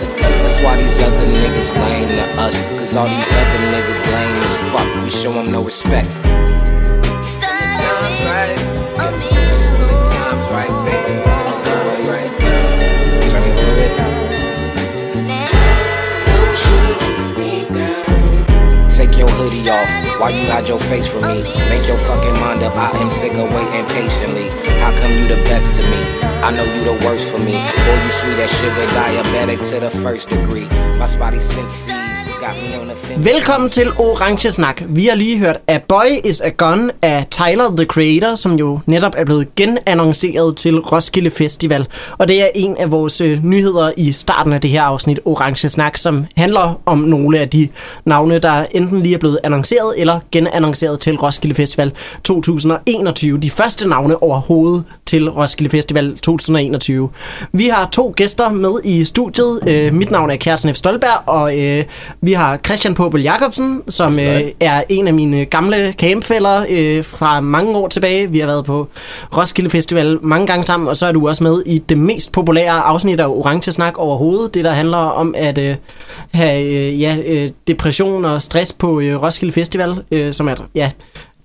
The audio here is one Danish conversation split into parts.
neck. That's why these other niggas lame to us. Cause all these other niggas lame as fuck. We show them no respect. Times right. Times right, baby. Times right. Turn it a bit. Take your hoodie off. Why you hide your face from me? Make your fucking mind up. I am sick of waiting patiently. How come you the best to me? I know you the worst for me. Boy, you sweet as sugar, diabetic to the first degree. My spotty senses Velkommen til Orange Snak. Vi har lige hørt A Boy is a Gun af Tyler, the Creator, som jo netop er blevet genannonceret til Roskilde Festival. Og det er en af vores øh, nyheder i starten af det her afsnit Orange Snak, som handler om nogle af de navne, der enten lige er blevet annonceret eller genannonceret til Roskilde Festival 2021. De første navne overhovedet til Roskilde Festival 2021. Vi har to gæster med i studiet. Øh, mit navn er Kjærsen F. Stolberg, og øh, vi vi har Christian Pobel Jacobsen, som øh, er en af mine gamle campfælder øh, fra mange år tilbage. Vi har været på Roskilde Festival mange gange sammen, og så er du også med i det mest populære afsnit af Orange Snak overhovedet. Det, der handler om at øh, have øh, ja, øh, depression og stress på øh, Roskilde Festival, øh, som er ja,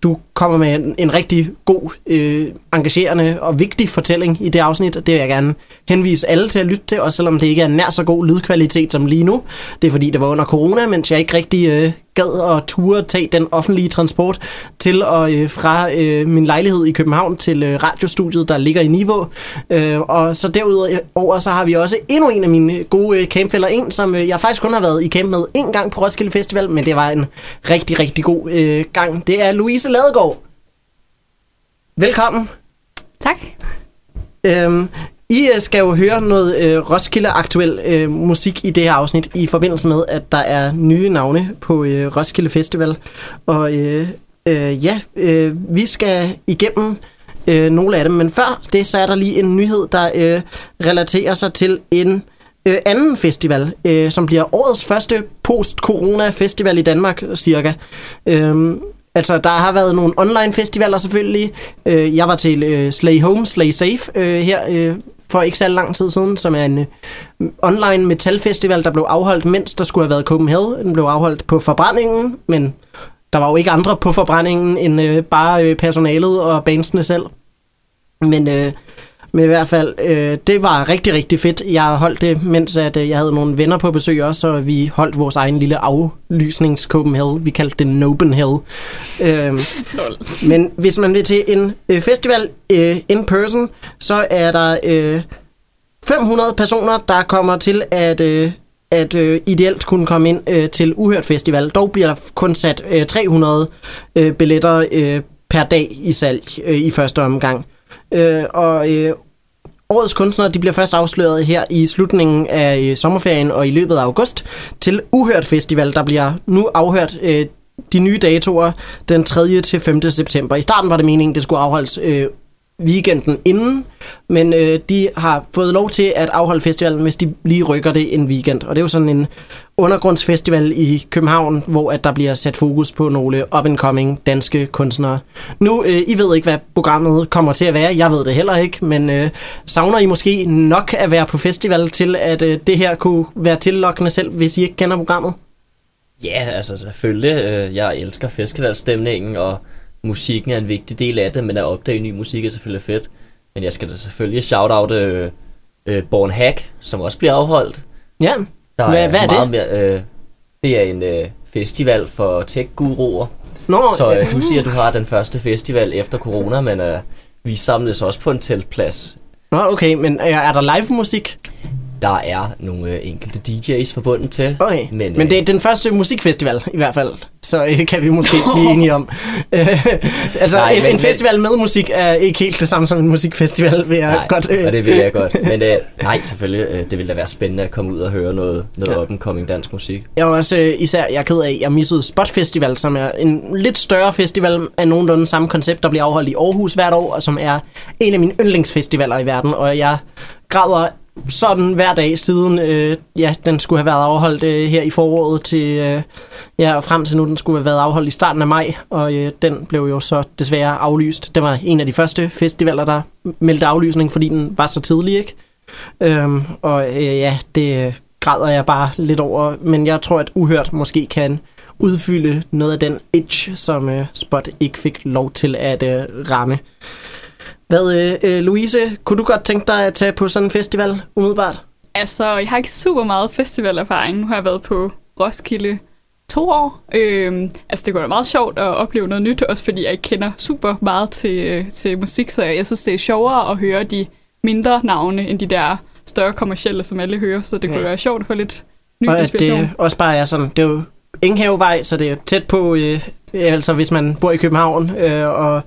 du kommer med en, en rigtig god, øh, engagerende og vigtig fortælling i det afsnit. Det vil jeg gerne henvise alle til at lytte til, også selvom det ikke er nær så god lydkvalitet som lige nu. Det er fordi, det var under corona, mens jeg ikke rigtig øh, gad og turde tage den offentlige transport til og øh, fra øh, min lejlighed i København til øh, radiostudiet, der ligger i Niveau. Øh, og så derudover så har vi også endnu en af mine gode øh, campfælder, en som øh, jeg faktisk kun har været i camp med en gang på Roskilde Festival, men det var en rigtig, rigtig god øh, gang. Det er Louise Ladegaard. Velkommen. Tak. Øhm, i øh, skal jo høre noget øh, Roskilde-aktuel øh, musik i det her afsnit, i forbindelse med, at der er nye navne på øh, Roskilde Festival. Og øh, øh, ja, øh, vi skal igennem øh, nogle af dem, men før det, så er der lige en nyhed, der øh, relaterer sig til en øh, anden festival, øh, som bliver årets første post-corona-festival i Danmark, cirka. Øh, Altså, der har været nogle online festivaler selvfølgelig. Øh, jeg var til øh, Slay Home, Slay Safe øh, her øh, for ikke så lang tid siden, som er en øh, online metalfestival, der blev afholdt, mens der skulle have været Copenhagen. Den blev afholdt på forbrændingen, men der var jo ikke andre på forbrændingen end øh, bare øh, personalet og bandsene selv. Men øh, men i hvert fald, øh, det var rigtig, rigtig fedt. Jeg holdt det, mens at, øh, jeg havde nogle venner på besøg også, så vi holdt vores egen lille aflysnings Copenhagen. Vi kaldte det Nobenhell. Øh, men hvis man vil til en øh, festival øh, in person, så er der øh, 500 personer, der kommer til at... Øh, at øh, ideelt kunne komme ind øh, til Uhørt Festival. Dog bliver der kun sat øh, 300 øh, billetter øh, per dag i salg øh, i første omgang. Øh, og øh, årets kunstnere de bliver først afsløret her i slutningen af øh, sommerferien og i løbet af august til Uhørt Festival, der bliver nu afhørt øh, de nye datoer den 3. til 5. september. I starten var det meningen, det skulle afholdes øh, weekenden inden, men øh, de har fået lov til at afholde festivalen, hvis de lige rykker det en weekend. Og det er jo sådan en undergrundsfestival i København, hvor at der bliver sat fokus på nogle up-and-coming danske kunstnere. Nu, øh, I ved ikke, hvad programmet kommer til at være. Jeg ved det heller ikke, men øh, savner I måske nok at være på festival til, at øh, det her kunne være tillokkende selv, hvis I ikke kender programmet? Ja, altså selvfølgelig. Øh, jeg elsker festivalstemningen, og musikken er en vigtig del af det, men at opdage ny musik er selvfølgelig fedt. Men jeg skal da selvfølgelig shout-out øh, øh, Born Hack, som også bliver afholdt. Ja, Der hvad, hvad er meget det? Mere, øh, det er en øh, festival for tech-guruer. Nå, Så øh, du siger, at du har den første festival efter corona, men øh, vi samles også på en teltplads. Nå, okay, men er, er der live musik? Der er nogle øh, enkelte DJ's forbundet til. Okay, men, Men, men øh, det er den første musikfestival i hvert fald, så øh, kan vi måske blive enige om. Øh, altså, Nej, en, men- en festival med musik er ikke helt det samme som en musikfestival, vil jeg Nej, godt... og det vil jeg godt. Men øh, nej, selvfølgelig, øh, det vil da være spændende at komme ud og høre noget, noget Ja. up-and-coming dansk musik. Jeg er også øh, især jeg er ked af, at jeg missede Spot Festival, som er en lidt større festival af nogenlunde samme koncept, der bliver afholdt i Aarhus hvert år, og som er en af mine yndlingsfestivaler i verden, og jeg græder sådan hver dag siden, øh, ja, den skulle have været afholdt øh, her i foråret til, øh, ja, og frem til nu, den skulle have været afholdt i starten af maj, og øh, den blev jo så desværre aflyst. Det var en af de første festivaler, der meldte aflysning, fordi den var så tidlig, ikke? Øhm, og øh, ja, det øh, græder jeg bare lidt over. Men jeg tror, at Uhørt måske kan udfylde noget af den itch, som øh, Spot ikke fik lov til at øh, ramme. Hvad, øh, øh, Louise, kunne du godt tænke dig at tage på sådan en festival umiddelbart? Altså, jeg har ikke super meget festivalerfaring. Nu har jeg været på Roskilde to år. Øhm, altså, det kunne være meget sjovt at opleve noget nyt, også fordi jeg ikke kender super meget til, øh, til musik, så jeg, synes, det er sjovere at høre de mindre navne, end de der større kommercielle, som alle hører, så det kunne Ja. være sjovt at få lidt ny Og inspiration. det også bare er sådan, det er jo Enghavevej, så det er tæt på, øh, altså hvis man bor i København, øh, og,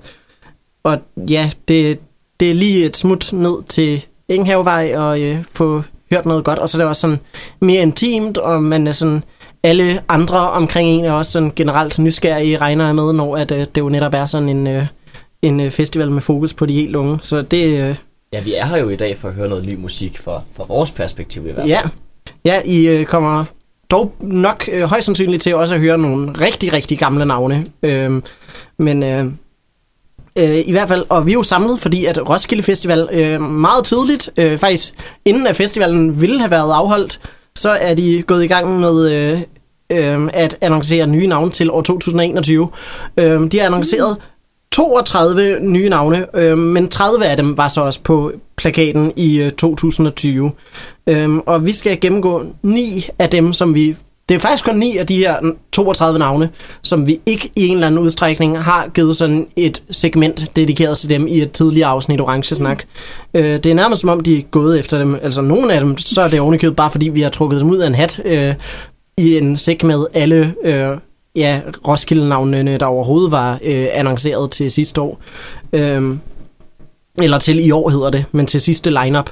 og ja, det, det er lige et smut ned til Enghavevej og øh, få hørt noget godt, og så er det også sådan mere intimt, og man er sådan, alle andre omkring en er også sådan generelt nysgerrige, regner jeg med, når at, øh, det jo netop er sådan en, øh, en øh, festival med fokus på de helt unge, så det, øh, Ja, vi er her jo i dag for at høre noget ny musik fra, fra vores perspektiv i hvert fald. Ja, ja I øh, kommer dog nok øh, højst sandsynligt til også at høre nogle rigtig, rigtig gamle navne. Øhm, men øh, øh, i hvert fald, og vi er jo samlet, fordi at Roskilde Festival øh, meget tidligt, øh, faktisk inden at festivalen ville have været afholdt, så er de gået i gang med øh, øh, at annoncere nye navne til år 2021. Øh, de har annonceret 32 nye navne, øh, men 30 af dem var så også på plakaten i øh, 2020. Øh, og vi skal gennemgå ni af dem, som vi... Det er faktisk kun ni af de her 32 navne, som vi ikke i en eller anden udstrækning har givet sådan et segment dedikeret til dem i et tidligere afsnit Orange Snak. Øh, det er nærmest som om, de er gået efter dem. Altså nogle af dem, så er det ovenikøbet bare fordi, vi har trukket dem ud af en hat øh, i en sæk med alle øh, ja, Roskilde-navnene, der overhovedet var øh, annonceret til sidste år. Øh, eller til i år hedder det, men til sidste lineup.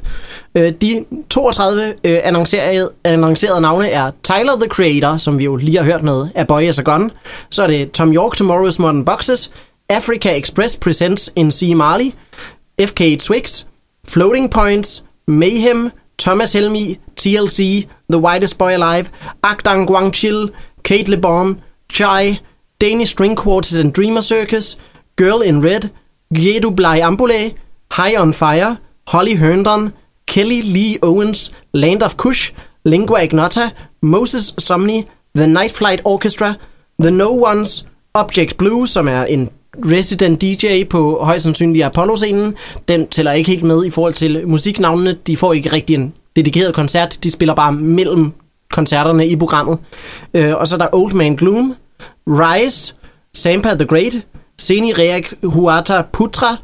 Øh, de 32 øh, annoncerede, annoncerede navne er Tyler the Creator, som vi jo lige har hørt med, A Boy is a Gun. Så er det Tom York Tomorrow's Modern Boxes, Africa Express Presents in C. Marley, FK Twix, Floating Points, Mayhem, Thomas Helmi, TLC, The Whitest Boy Alive, Akdang Guangchil, Kate LeBon, Chai, Danish String Quartet and Dreamer Circus, Girl in Red, Giedu Blai Ambulé, High on Fire, Holly Herndon, Kelly Lee Owens, Land of Kush, Lingua Ignota, Moses Somni, The Night Flight Orchestra, The No Ones, Object Blue, som er en resident DJ på højst sandsynligt Apollo-scenen. Den tæller ikke helt med i forhold til musiknavnene. De får ikke rigtig en dedikeret koncert. De spiller bare mellem koncerterne i programmet. Øh, og så er der Old Man Gloom, Rise, Sampa the Great, Seni Reak Huata Putra,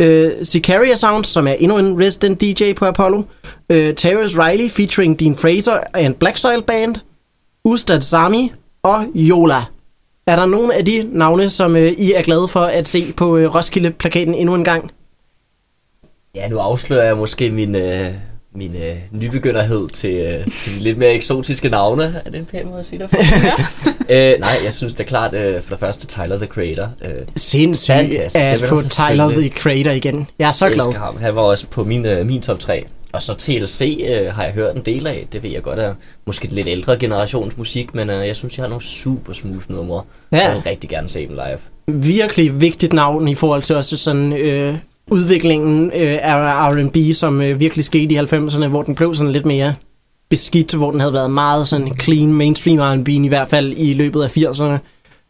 øh, Sicaria Sound, som er endnu en resident DJ på Apollo, øh, Terrence Riley featuring Dean Fraser and Black Soil Band, Ustad Sami og Yola. Er der nogen af de navne, som øh, I er glade for at se på øh, Roskilde-plakaten endnu en gang? Ja, nu afslører jeg måske min, øh, min øh, nybegynderhed til, øh, til de lidt mere eksotiske navne. Er det en pæn måde at sige det på? Ja. øh, nej, jeg synes det er klart, øh, for det første Tyler, the Creator. Øh, Sindssygt Fantastisk. at få Tyler the Creator igen. Jeg er så glad. elsker ham. Han var også på min, øh, min top 3. Og så TLC øh, har jeg hørt en del af. Det ved jeg godt er måske lidt ældre generations musik, men øh, jeg synes, jeg har nogle super smooth numre. Ja. Jeg vil rigtig gerne se dem live. virkelig vigtigt navn i forhold til også sådan øh, udviklingen øh, af R&B, som øh, virkelig skete i 90'erne, hvor den blev sådan lidt mere beskidt, hvor den havde været meget sådan clean mainstream R&B i hvert fald i løbet af 80'erne.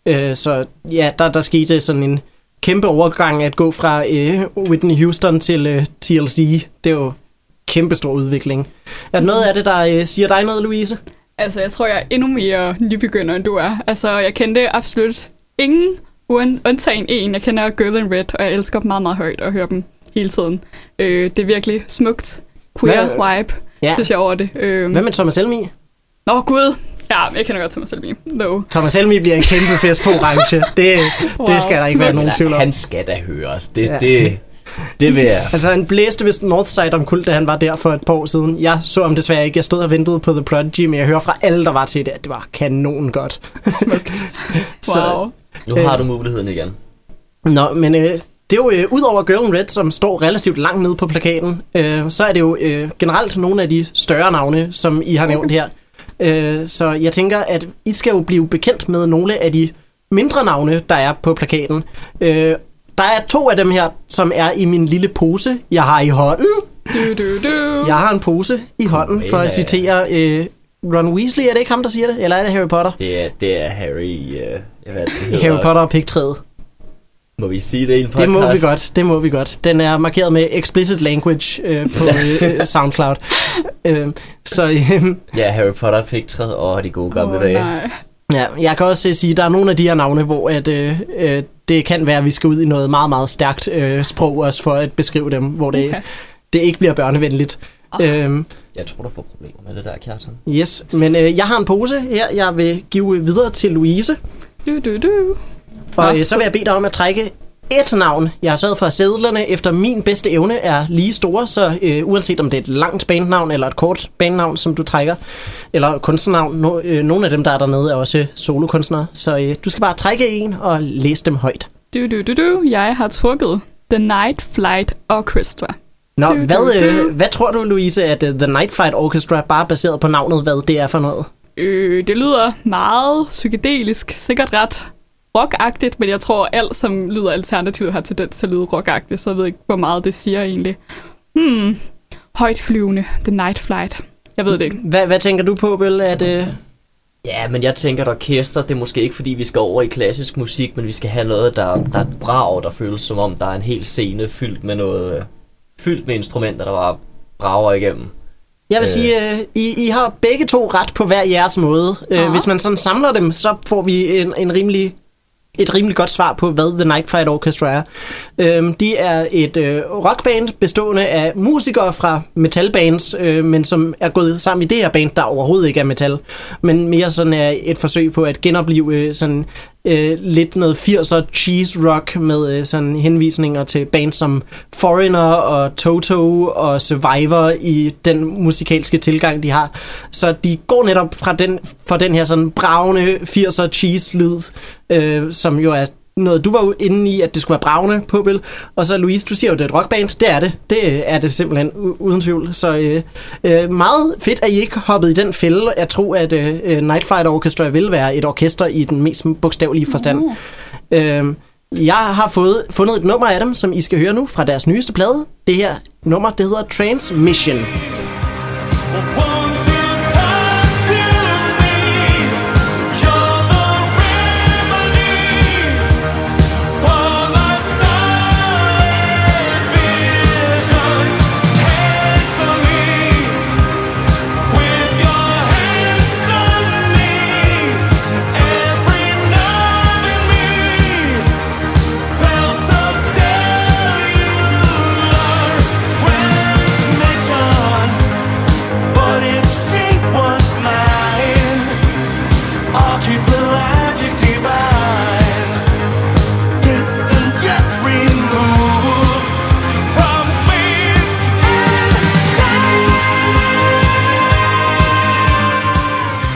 Øh, så ja, der, der skete sådan en kæmpe overgang at gå fra øh, Whitney Houston til øh, TLC. Det er jo kæmpe stor udvikling. Er der noget af det, der øh, siger dig noget, Louise? Altså, jeg tror, jeg er endnu mere nybegynder, end du er. Altså, jeg kendte absolut ingen, uden, undtagen en. Jeg kender Girl in Red, og jeg elsker dem meget, meget højt at høre dem hele tiden. Øh, det er virkelig smukt. Queer Hvad- vibe, Ja. synes jeg over det. Øh, Hvad med Thomas Helmi? Nå, gud! Ja, jeg kender godt Thomas Selby. No. Thomas Helmi bliver en kæmpe fest på orange. Det, Wow, det skal der ikke være nogen tvivl om. Han skal da høres. Det, Ja. det, det vil jeg. Altså, han blæste vist Northside om kult, da han var der for et par år siden. Jeg så ham desværre ikke. Jeg stod og ventede på The Prodigy, men jeg hører fra alle, der var til det, at det var kanon godt. Smukt. Wow. Nu har du muligheden igen. Nå, men øh, det er jo øh, ud over Girl in Red, som står relativt langt nede på plakaten, øh, så er det jo øh, generelt nogle af de større navne, som I har nævnt her. Øh, så jeg tænker, at I skal jo blive bekendt med nogle af de mindre navne, der er på plakaten. Øh, der er to af dem her, som er i min lille pose, jeg har i hånden. Du, du, du. Jeg har en pose i hånden, for at citere øh, Ron Weasley, er det ikke ham, der siger det? Eller er det Harry Potter? Det er, det er Harry... Uh, hvad det hedder. Harry Potter og pigtræet. Må vi sige det i en podcast? Det må vi godt, det må vi godt. Den er markeret med explicit language øh, på øh, SoundCloud. Øh, så øh, Ja, Harry Potter pigtræet og de gode gamle Åh, dage. nej. ja, jeg kan også øh, sige, at der er nogle af de her navne, hvor at, øh, øh, det kan være, at vi skal ud i noget meget, meget stærkt øh, sprog også for at beskrive dem, hvor det, Okay. det ikke bliver børnevenligt. Ah. Øhm, Jeg tror, du får problemer med det der, Kjartan. yes, men øh, jeg har en pose her, jeg vil give videre til Louise. Du, du, du. Og Nå. øh, så vil jeg bede dig om at trække et navn. Jeg har sørget for, at sædlerne efter min bedste evne er lige store, så øh, uanset om det er et langt bandnavn eller et kort bandnavn, som du trækker, eller kunstnernavn, no, øh, nogle af dem, der er dernede, er også solokunstnere. Så øh, du skal bare trække en og læse dem højt. Du, du, du, du. Jeg har trukket The Night Flight Orchestra. Nå, Du, du, hvad, øh, du. hvad tror du, Louise, at uh, The Night Flight Orchestra, bare baseret på navnet, hvad det er for noget? Øh, det lyder meget psykedelisk, sikkert ret rockagtigt, men jeg tror, alt som lyder alternativt har tendens til at lyde rockagtigt, så jeg ved ikke, hvor meget det siger egentlig. Hmm, højtflyvende, The Night Flight. Jeg ved det ikke. Hvad, hvad tænker du på, Bøl, at... Øh, Ja, men jeg tænker, at orkester, det er måske ikke, fordi vi skal over i klassisk musik, men vi skal have noget, der, der er et brag, der føles som om, der er en hel scene fyldt med noget, øh, fyldt med instrumenter, der bare brager igennem. Jeg vil Øh. sige, øh, I, I har begge to ret på hver jeres måde. Øh, hvis man sådan samler dem, så får vi en, en rimelig, et rimelig godt svar på, hvad The Night Flight Orchestra er. Øh, de er et øh, rockband bestående af musikere fra metalbands, øh, men som er gået sammen i det her band, der overhovedet ikke er metal, men mere sådan er et forsøg på at genopleve øh, sådan øh, lidt noget 80'er cheese rock med øh, sådan henvisninger til bands som Foreigner og Toto og Survivor i den musikalske tilgang, de har. Så de går netop fra den, fra den her sådan bravende 80'er cheese lyd, øh, som jo er noget, du var jo inde i, at det skulle være bravende på, Bill. Og så Louise, du siger jo, det er et rockband. Det er det. Det er det simpelthen, u- uden tvivl. Så øh, øh, meget fedt, at I ikke hoppede i den fælde. Jeg tror, at øh, Night Flight Orchestra vil være et orkester i den mest bogstavelige forstand. Uh. Øh, jeg har fået, fundet et nummer af dem, som I skal høre nu fra deres nyeste plade. Det her nummer, det hedder Transmission. Won't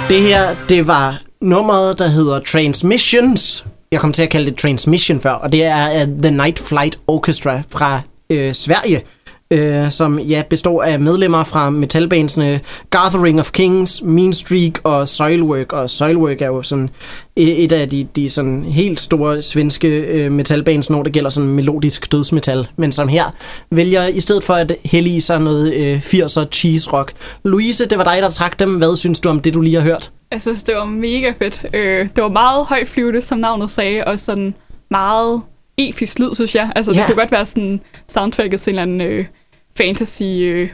Det her, det var nummeret, der hedder Transmissions. Jeg kom til at kalde det Transmission før, og det er uh, The Night Flight Orchestra fra øh, Sverige, øh, som ja, består af medlemmer fra metalbandsene Gathering of Kings, Mean Streak og Soilwork. Og Soilwork er jo sådan et et af de, de sådan helt store svenske øh, metalbands, når det gælder sådan melodisk dødsmetal, men som her vælger i stedet for at hellige sig noget øh, 80'er cheese rock. Louise, det var dig, der trak dem. Hvad synes du om det, du lige har hørt? Jeg synes, det var mega fedt. Øh, det var meget højflyvende, som navnet sagde, og sådan meget episk lyd, synes jeg. Altså, Ja. det kunne godt være sådan soundtracket til en eller anden øh, fantasy øh,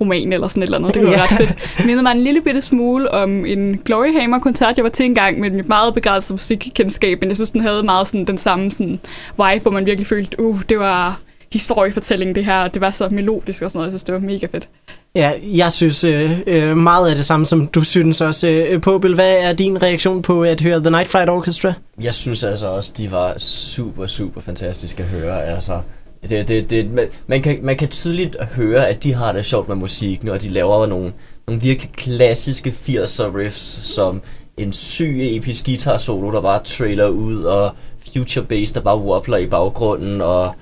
roman eller sådan et eller andet. Det Ja. være ret fedt. Mindede mig en lille bitte smule om en Glory Hammer-koncert, jeg var til engang med mit meget begrænset musikkendskab, men jeg synes, den havde meget sådan den samme sådan vibe, hvor man virkelig følte, uh, det var historiefortælling det her, det var så melodisk og sådan noget. Jeg synes, det var mega fedt. Ja, jeg synes øh, øh, meget af det samme, som du synes også. Øh, Påbel, hvad er din reaktion på at høre The Night Flight Orchestra? Jeg synes altså også, de var super, super fantastiske at høre. Altså, det, det, det, man, man, kan, man kan tydeligt høre, at de har det sjovt med musikken, og de laver nogle, nogle virkelig klassiske 80'er riffs, som en syg episk guitar solo, der bare trailer ud, og future bass, der bare wobbler i baggrunden, og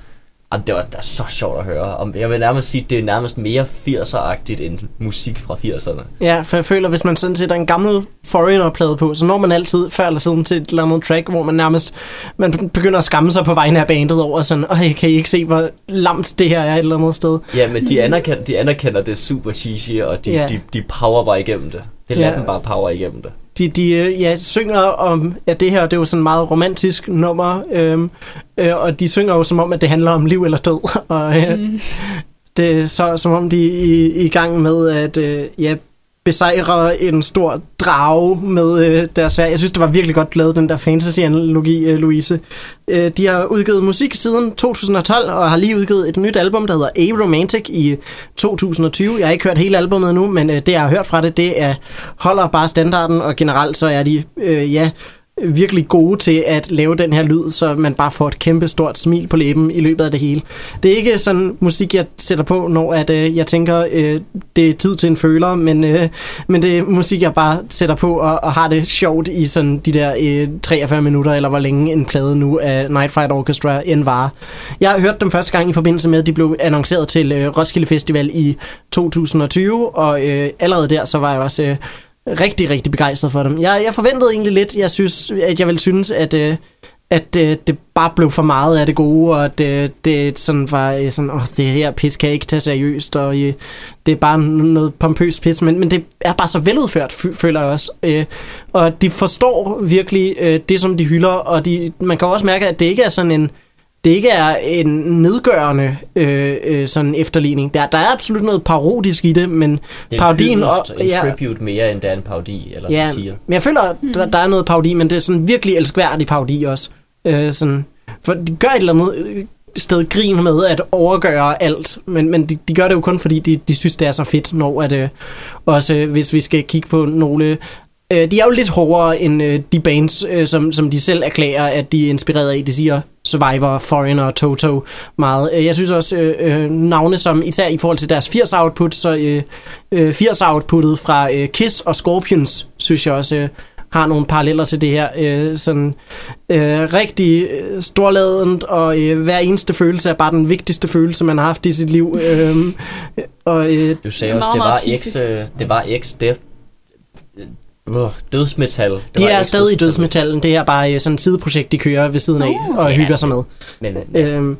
Jamen, det var da så sjovt at høre. Om- Jeg vil nærmest sige, at det er nærmest mere 80'er-agtigt end musik fra 80'erne. Ja, for jeg føler, hvis man sådan sætter en gammel Foreigner-plade på, så når man altid før eller siden til et eller andet track, hvor man nærmest man begynder at skamme sig på vegne af bandet over sådan, Ej, kan I ikke se, hvor lamt det her er et eller andet sted? Ja, men de anerkender, de anerkender det super cheesy, og de, Ja. de, de power bare igennem det. Det Ja. lader dem bare power igennem det. De, de øh, ja, synger om, at det her det er jo sådan et meget romantisk nummer, øhm, øh, og de synger jo som om, at det handler om liv eller død. Og øh, mm. det er så som om, de er i, i gang med at øh, ja, besejre en stor drage med øh, deres svær. Jeg synes, det var virkelig godt lavet, den der fantasy-analogi, øh, Louise. Øh, de har udgivet musik siden 2012, og har lige udgivet et nyt album, der hedder A-Romantic i 2020. Jeg har ikke hørt hele albumet endnu, men øh, det, jeg har hørt fra det, det er, holder bare standarden, og generelt så er de, øh, ja, virkelig gode til at lave den her lyd, så man bare får et kæmpe stort smil på læben i løbet af det hele. Det er ikke sådan musik, jeg sætter på, når at, øh, jeg tænker, øh, det er tid til en føler, men, øh, men det er musik, jeg bare sætter på og, og har det sjovt i sådan de der øh, 43 minutter, eller hvor længe en plade nu af Night Flight Orchestra end var. Jeg har hørt dem første gang i forbindelse med, at de blev annonceret til øh, Roskilde Festival i 2020, og øh, allerede der, så var jeg også... Øh, rigtig, rigtig begejstret for dem. Jeg, jeg forventede egentlig lidt, jeg synes, at jeg ville synes, at, øh, at øh, det bare blev for meget af det gode, og at øh, det sådan var øh, sådan, åh, det her pis kan jeg ikke tage seriøst, og øh, det er bare noget pompøst pis, men, men det er bare så veludført, føler jeg også. Øh, og de forstår virkelig øh, det, som de hylder, og de, man kan også mærke, at det ikke er sådan en det ikke er en nedgørende øh, øh, sådan efterligning. Der, der er absolut noget parodisk i det, men Det er parodien... en, ja, tribute mere, end det er en parodi eller Ja, satire. men jeg føler, at der, der er noget parodi, men det er sådan virkelig elskværdig parodi også. Øh, sådan, for de gør et eller andet øh, sted grin med at overgøre alt, men, men de, de gør det jo kun, fordi de, de synes, det er så fedt, når at, øh, også øh, hvis vi skal kigge på nogle... Øh, de er jo lidt hårdere end øh, de bands, øh, som, som de selv erklærer, at de er inspireret af. De siger Survivor, Foreigner og Toto meget. Øh, Jeg synes også øh, øh, navne, som især i forhold til deres 80-output, så øh, øh, 80-outputtet fra øh, Kiss og Scorpions, synes jeg også øh, har nogle paralleller til det her. Øh, sådan øh, rigtig øh, storladent, og øh, hver eneste følelse er bare den vigtigste følelse, man har haft i sit liv. Øh, og øh, Du sagde Meget, også, det var. X, øh, det var X Death, øh, dødsmetal. Det de er stadig i dødsmetallen. Det er bare øh, sådan et sideprojekt, de kører ved siden af Nå. og Ja. hygger sig med. Men øh, Øhm,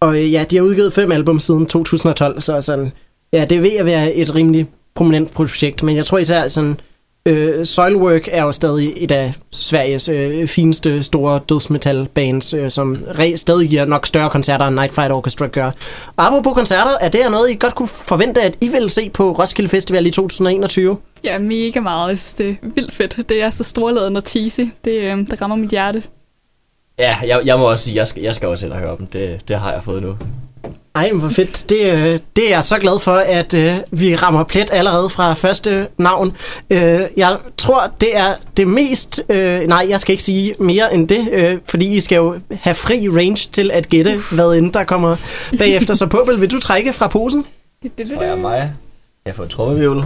og øh, ja, de har udgivet fem album siden 2012, så sådan, ja, det er ved at være et rimelig prominent projekt, men jeg tror især sådan, øh, Soilwork er jo stadig et af Sveriges øh, fineste store dødsmetal bands, øh, som re- stadig giver nok større koncerter, end Night Flight Orchestra gør. Og apropos koncerter, er det her noget, I godt kunne forvente, at I vil se på Roskilde Festival i 2021? Ja, mega meget. Jeg synes, det er vildt fedt. Det er så storladen og cheesy. Det, øh, det rammer mit hjerte. ja, jeg, jeg må også sige, jeg skal, jeg skal også ind og høre dem. Det, det har jeg fået nu. Ej, hvor fedt. Det, øh, det er jeg så glad for, at øh, vi rammer plet allerede fra første navn. Øh, jeg tror, det er det mest... Øh, nej, jeg skal ikke sige mere end det, øh, fordi I skal jo have fri range til at gætte, hvad end der kommer bagefter. Så Påbel, vil du trække fra posen? Det, Tror jeg er mig. Jeg får trommevivl.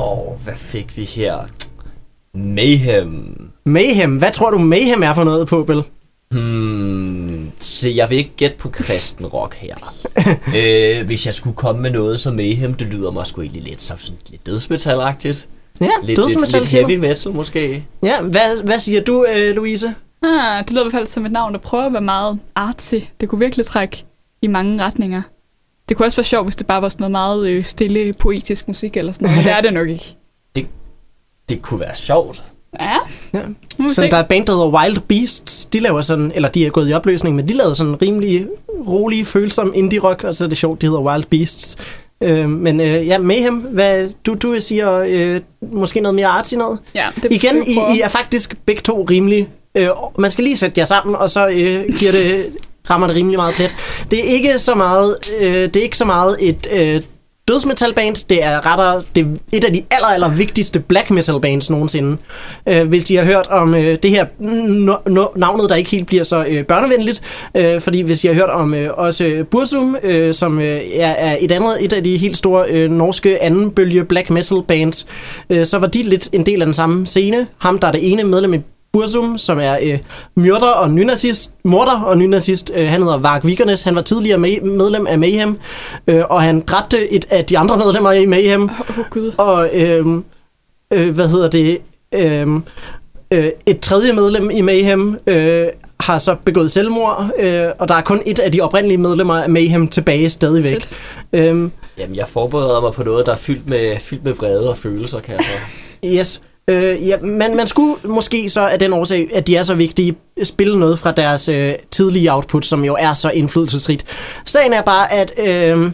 Og hvad fik vi her? Mayhem. Mayhem. Hvad tror du, Mayhem er for noget, Påbel? Hmm, se, jeg vil ikke gætte på kristen rock her. øh, hvis jeg skulle komme med noget som Mayhem, det lyder mig sgu egentlig lidt som sådan lidt dødsmetalagtigt. Ja, Lidt, lidt, dødsmetal, lidt du? heavy metal måske. Ja, hvad, hvad siger du, øh, Louise? Ah, det lyder i hvert fald som et navn, der prøver at være meget artsy. Det kunne virkelig trække i mange retninger. Det kunne også være sjovt, hvis det bare var sådan noget meget øh, stille, poetisk musik eller sådan noget. Men det er det nok ikke. Det kunne være sjovt. Ja, Ja. Så der er et band, der hedder Wild Beasts. De laver sådan, eller de er gået i opløsning, men de lavede sådan rimelig rolig, følsom indie rock, og så er det sjovt, de hedder Wild Beasts. Øh, men øh, ja, Mayhem, hvad, du, du siger øh, måske noget mere artsy noget? Ja, det Igen, I. I er faktisk begge to rimelig... Øh, man skal lige sætte jer sammen, og så øh, giver det, rammer det rimelig meget plet. Det er ikke så meget, øh, det er ikke så meget et øh, dødsmetalband, det er rettere det er et af de aller, aller vigtigste black metal bands nogensinde. Øh, hvis I har hørt om øh, det her no, no, navnet, der ikke helt bliver så øh, børnevenligt, øh, fordi hvis I har hørt om øh, også Bursum, øh, som øh, er, er et andet, et af de helt store øh, norske anden bølge black metal bands, øh, så var de lidt en del af den samme scene. Ham, der er det ene medlem i Bursum, som er øh, myrder og nynazist, morder og nynazist. Øh, han hedder Varg Vikernes. Han var tidligere med, medlem af Mayhem, øh, og han dræbte et af de andre medlemmer i Mayhem. Oh, gud. Og øh, øh, hvad hedder det? Øh, øh, et tredje medlem i Mayhem øh, har så begået selvmord, øh, og der er kun et af de oprindelige medlemmer af Mayhem tilbage stadigvæk. Shit. Øhm, Jamen, jeg forbereder mig på noget, der er fyldt med, fyldt med vrede og følelser, kan jeg så. Yes. Øh, ja, men man skulle måske så af den årsag, at de er så vigtige, spille noget fra deres øh, tidlige output, som jo er så indflydelsesrigt. Sagen er bare, at, øh,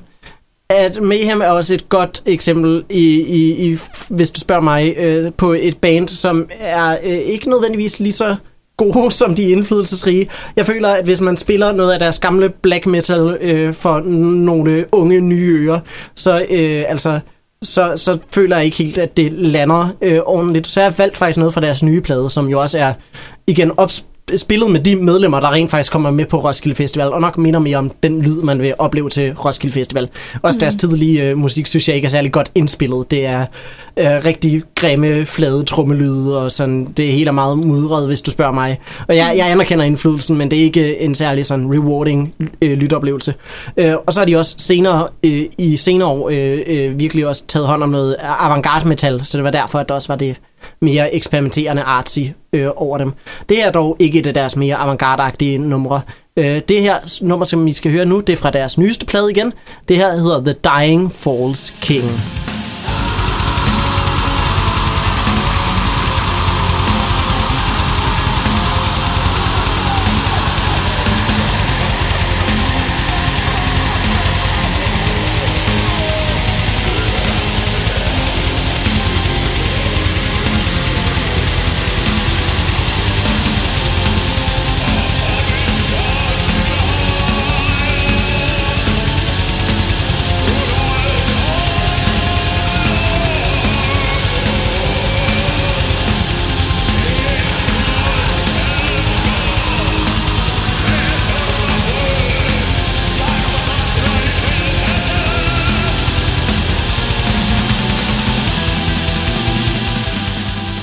at Mayhem er også et godt eksempel, i, i, i, hvis du spørger mig, øh, på et band, som er øh, ikke nødvendigvis lige så gode som de er indflydelsesrige. Jeg føler, at hvis man spiller noget af deres gamle black metal øh, for nogle unge nye ører, så øh, altså så, så føler jeg ikke helt, at det lander øh, ordentligt. Så jeg har valgt faktisk noget fra deres nye plade, som jo også er igen ops- spillet med de medlemmer, der rent faktisk kommer med på Roskilde Festival, og nok minder mere om den lyd, man vil opleve til Roskilde Festival. Også deres tidlige øh, musik, synes jeg ikke er særlig godt indspillet. Det er øh, rigtig grimme, flade trommelyde, og sådan, det hele er meget mudret, hvis du spørger mig. Og jeg, jeg anerkender indflydelsen, men det er ikke en særlig sådan rewarding øh, lytoplevelse. Øh, og så har de også senere, øh, i senere år, øh, øh, virkelig også taget hånd om noget avantgarde metal, så det var derfor, at der også var det mere eksperimenterende artsy øh, over dem. Det er dog ikke et af deres mere avantgarde-agtige numre. Øh, det her nummer, som vi skal høre nu, det er fra deres nyeste plade igen. Det her hedder The Dying Falls King.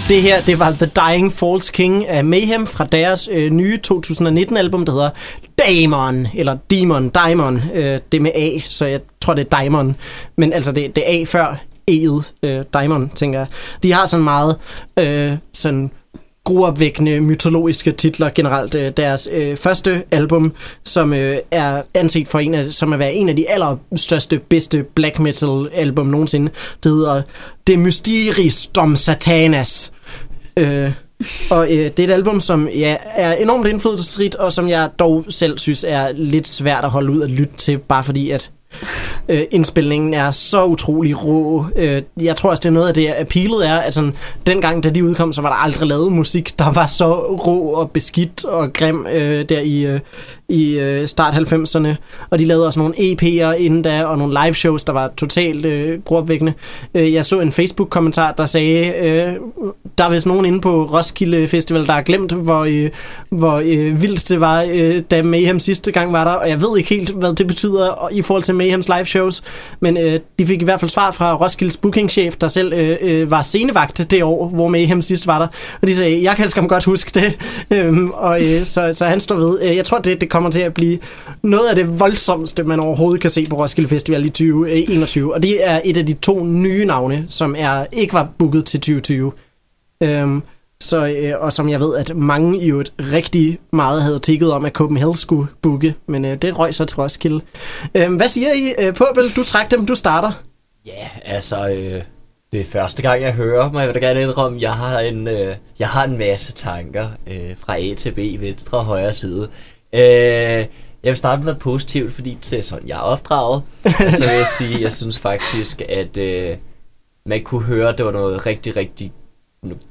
Det her, det var The Dying Falls King af Mayhem fra deres øh, nye 2019-album, der hedder Damon, eller Demon, Daimon. Øh, det er med A, så jeg tror, det er Daimon. Men altså, det, det er A før E'et, øh, Daimon, tænker jeg. De har sådan meget øh, sådan gruopvækkende mytologiske titler generelt. Øh, Deres øh, første album, som øh, er anset for en af, som at være en af de allerstørste, bedste black metal album nogensinde, det hedder Det Mysteris Dom Satanas. Øh, og øh, det er et album, som ja, er enormt indflydelsesrigt, og som jeg dog selv synes er lidt svært at holde ud at lytte til, bare fordi at øh, indspilningen er så utrolig rå. Øh, jeg tror også, det er noget af det, appealet er, at sådan, dengang, da de udkom, så var der aldrig lavet musik, der var så rå og beskidt og grim øh, der i, øh, i øh, start 90'erne. Og de lavede også nogle EP'er inden da, og nogle live shows, der var totalt øh, gruopvækkende. Øh, jeg så en Facebook-kommentar, der sagde, øh, der er vist nogen inde på Roskilde Festival, der har glemt, hvor, øh, hvor øh, vildt det var, øh, da Mayhem sidste gang var der, og jeg ved ikke helt, hvad det betyder i forhold til Mayhems live shows, men øh, de fik i hvert fald svar fra Roskildes bookingchef, der selv øh, øh, var scenevagt det år, hvor Mayhem sidst var der, og de sagde, jeg kan skam godt huske det, øh, og øh, så, så han står ved. Øh, jeg tror, det, det kommer til at blive noget af det voldsomste, man overhovedet kan se på Roskilde Festival i 2021, øh, og det er et af de to nye navne, som er ikke var booket til 2020. Øhm, så, øh, og som jeg ved, at mange i øvrigt rigtig meget havde tikket om, at Copenhagen skulle booke, men øh, det røg så til Roskilde. Øhm, hvad siger I, øh, Påbel? Du træk dem, du starter. Ja, altså, øh, det er første gang, jeg hører mig. Jeg vil da gerne indrømme, jeg har en, øh, jeg har en masse tanker øh, fra A til B, venstre og højre side. Øh, jeg vil starte med noget positivt, fordi er sådan, jeg er opdraget. og så vil jeg sige, jeg synes faktisk, at øh, man kunne høre, at det var noget rigtig, rigtig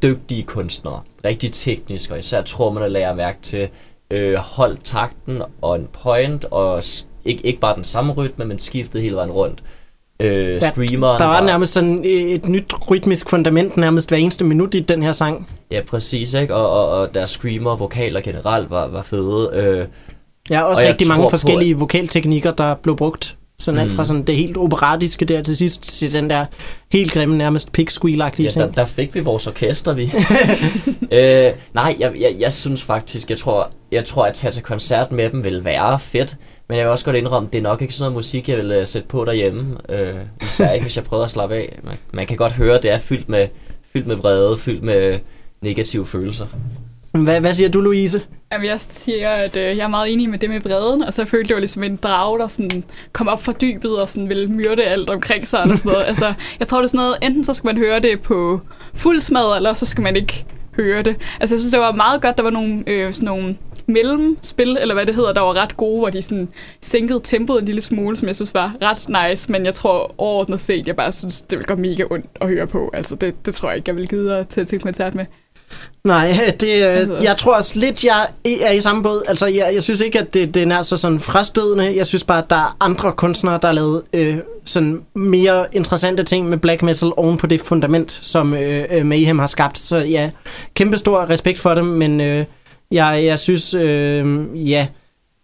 dygtige kunstnere. Rigtig teknisk, og især tror man at lære mærke til øh, hold takten og en point, og ikke, ikke bare den samme rytme, men skiftede hele vejen rundt. Øh, Der- screameren Der var nærmest sådan et nyt rytmisk fundament nærmest hver eneste minut i den her sang. Ja, præcis, ikke? Og, og, og deres screamer og vokaler generelt var, var fede. Øh, Ja, også Og rigtig mange på, forskellige vokalteknikker, der blev brugt. Sådan alt fra sådan det helt operatiske der til sidst til den der helt grimme, nærmest pig squeal Ja, der, der fik vi vores orkester, vi. øh, nej, jeg, jeg, jeg synes faktisk, jeg tror, jeg tror, at tage til koncert med dem vil være fedt. Men jeg vil også godt indrømme, det er nok ikke sådan noget musik, jeg vil uh, sætte på derhjemme. Øh, især ikke, hvis jeg prøver at slappe af. Man, man kan godt høre, at det er fyldt med, fyldt med vrede, fyldt med negative følelser. Hvad, hvad siger du, Louise? Jamen, jeg siger, at øh, jeg er meget enig med det med bredden, og så følte jeg jo ligesom en drage, der sådan kom op fra dybet og sådan ville myrde alt omkring sig. Og sådan noget. altså, jeg tror, det er sådan noget, enten så skal man høre det på fuld smad, eller så skal man ikke høre det. Altså, jeg synes, det var meget godt, der var nogle, øh, sådan nogle mellemspil, eller hvad det hedder, der var ret gode, hvor de sådan sænkede tempoet en lille smule, som jeg synes var ret nice, men jeg tror overordnet set, jeg bare synes, det vil gå mega ondt at høre på. Altså, det, det tror jeg ikke, jeg vil gide at tage til koncert med. Nej, det, øh, jeg tror også lidt, jeg er i samme båd. Altså, jeg, jeg synes ikke, at det, det er nær så sådan frastødende. Jeg synes bare, at der er andre kunstnere, der har lavet øh, sådan mere interessante ting med black metal oven på det fundament, som øh, øh, Mayhem har skabt. Så ja, kæmpe stor respekt for dem, men øh, jeg, jeg synes, øh, ja,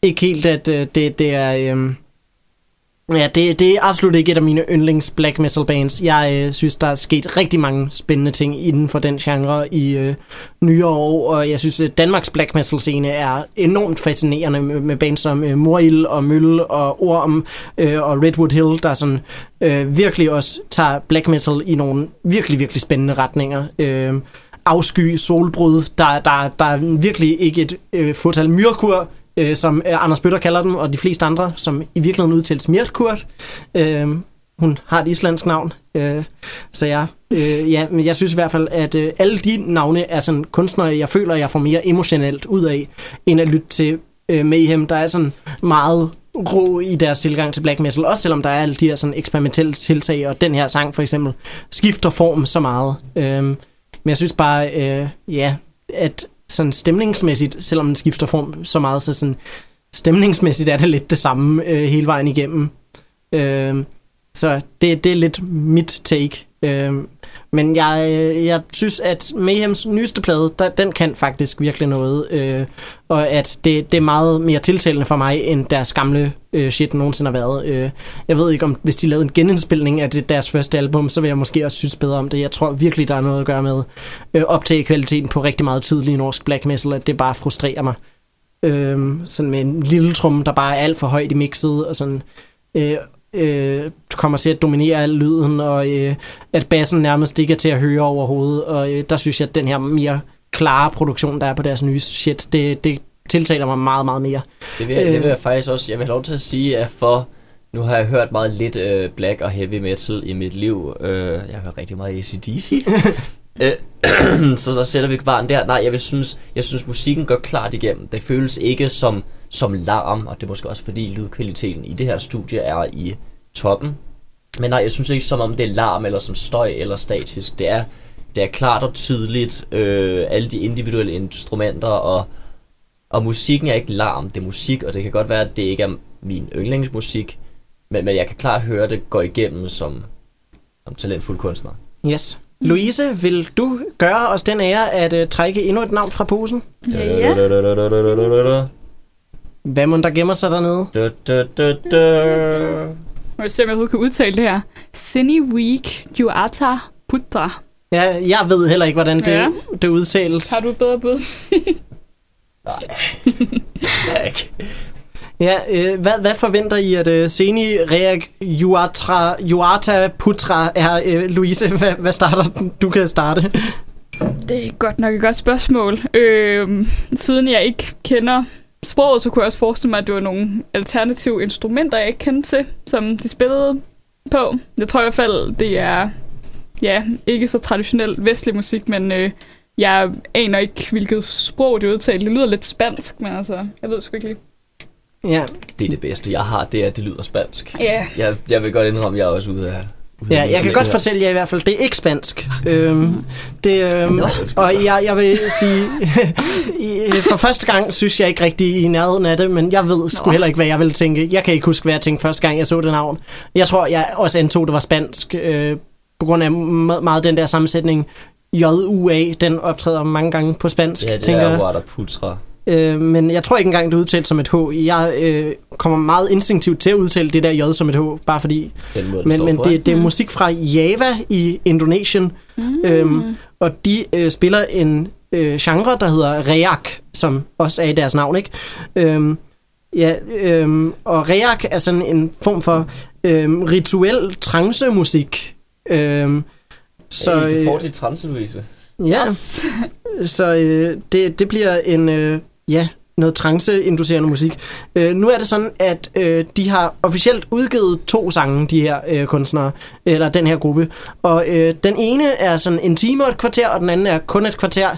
ikke helt, at øh, det, det er... Øh, Ja, det, det er absolut ikke et af mine yndlings black metal bands. Jeg øh, synes, der er sket rigtig mange spændende ting inden for den genre i øh, nyere år, og jeg synes, at Danmarks black metal scene er enormt fascinerende med, med bands som øh, Morild og Mølle og Orm øh, og Redwood Hill, der sådan øh, virkelig også tager black metal i nogle virkelig, virkelig spændende retninger. Øh, afsky, solbrud, der, der, der er virkelig ikke et øh, fortal myrkur, øh, som øh, Anders Bøtter kalder dem, og de fleste andre, som i virkeligheden udtales Mjertkurt. Øh, hun har et islandsk navn, øh, så jeg, øh, ja, men jeg synes i hvert fald, at øh, alle de navne er sådan kunstnere, jeg føler, jeg får mere emotionelt ud af, end at lytte til øh, Mayhem, der er sådan meget rå i deres tilgang til black metal, også selvom der er alle de her sådan eksperimentelle tiltag, og den her sang for eksempel skifter form så meget. Øh, men jeg synes bare, øh, ja, at sådan stemningsmæssigt, selvom den skifter form så meget, så sådan stemningsmæssigt er det lidt det samme øh, hele vejen igennem. Øh, så det, det er lidt mit take. Øh, men jeg, jeg synes, at Mayhems nyeste plade, der, den kan faktisk virkelig noget. Øh, og at det, det er meget mere tiltalende for mig, end deres gamle øh, shit nogensinde har været. Øh, jeg ved ikke, om hvis de lavede en genindspilning af det, deres første album, så vil jeg måske også synes bedre om det. Jeg tror virkelig, der er noget at gøre med øh, optage kvaliteten på rigtig meget tidlig norsk black metal, at det bare frustrerer mig. Øh, sådan med en lille trum, der bare er alt for højt i mixet, og sådan... Øh, øh, kommer til at dominere al lyden, og øh, at bassen nærmest ikke er til at høre overhovedet. Og øh, der synes jeg, at den her mere klare produktion, der er på deres nye shit, det, det tiltaler mig meget, meget mere. Det vil, jeg, Øh. det vil jeg faktisk også, jeg vil have lov til at sige, at for, nu har jeg hørt meget lidt øh, black og heavy metal i mit liv. Øh, jeg har hørt rigtig meget ACDC. øh, så der sætter vi barn der. Nej, jeg vil synes, jeg synes musikken går klart igennem. Det føles ikke som, som larm, og det er måske også fordi lydkvaliteten i det her studie er i toppen. Men nej, jeg synes ikke som om det er larm eller som støj eller statisk. Det er, det er klart og tydeligt, øh, alle de individuelle instrumenter og og musikken er ikke larm, det er musik, og det kan godt være, at det ikke er min yndlingsmusik, men, men jeg kan klart høre, at det går igennem som, som talentfuld kunstner. Yes. Louise, vil du gøre os den ære at uh, trække endnu et navn fra posen? Ja, ja. Hvad må der gemmer sig dernede? Da, da, da, da. Må jeg se, om jeg kan udtale det her. Sini Week Juata Putra. Ja, jeg ved heller ikke, hvordan det, Ja. det udtales. Har du et bedre bud? Ikke. Ja, øh, hvad, hvad forventer I, at uh, Seni Reak Juatra, Juata Putra er, øh, Louise? Hvad, hvad starter den? Du kan starte. Det er godt nok et godt spørgsmål. Øh, siden jeg ikke kender sproget, så kunne jeg også forestille mig, at det var nogle alternative instrumenter, jeg ikke kendte til, som de spillede på. Jeg tror i hvert fald, det er ja, ikke så traditionel vestlig musik, men øh, jeg aner ikke, hvilket sprog det er udtalt. Det lyder lidt spansk, men altså, jeg ved sgu ikke lige. Ja, Det er det bedste, jeg har, det er, at det lyder spansk. Ja, Jeg, jeg vil godt indrømme, at jeg er også ude af... ja jeg kan godt fortælle jer i hvert fald, det er ikke spansk. Øhm, det, øhm, og jeg, jeg vil sige, for første gang synes jeg ikke rigtig i nærheden af det, men jeg ved sgu heller ikke, hvad jeg ville tænke. Jeg kan ikke huske, hvad jeg tænkte første gang, jeg så det navn. Jeg tror, jeg også antog, det var spansk, øh, på grund af me- meget den der sammensætning. JUA, den optræder mange gange på spansk, Ja, det tænker er. Guadaputra. Øh, men jeg tror ikke engang, det er udtalt som et H. Jeg øh, kommer meget instinktivt til at udtale det der J som et H, bare fordi... Den måde, Men, men på, det, det er musik fra Java i Indonesien, Mm. øhm, og de øh, spiller en øh, genre, der hedder Reak, som også er i deres navn, ikke? Øhm, ja, øhm, og Reak er sådan en form for øhm, rituel trancemusik. Øhm, så, hey, du øh, får dit trance, Louise. ja, Yes. så øh, det, det bliver en, øh, ja, noget trance-inducerende musik. Øh, nu er det sådan, at øh, de har officielt udgivet to sange, de her øh, kunstnere, eller den her gruppe. Og øh, den ene er sådan en time og et kvarter, og den anden er kun et kvarter.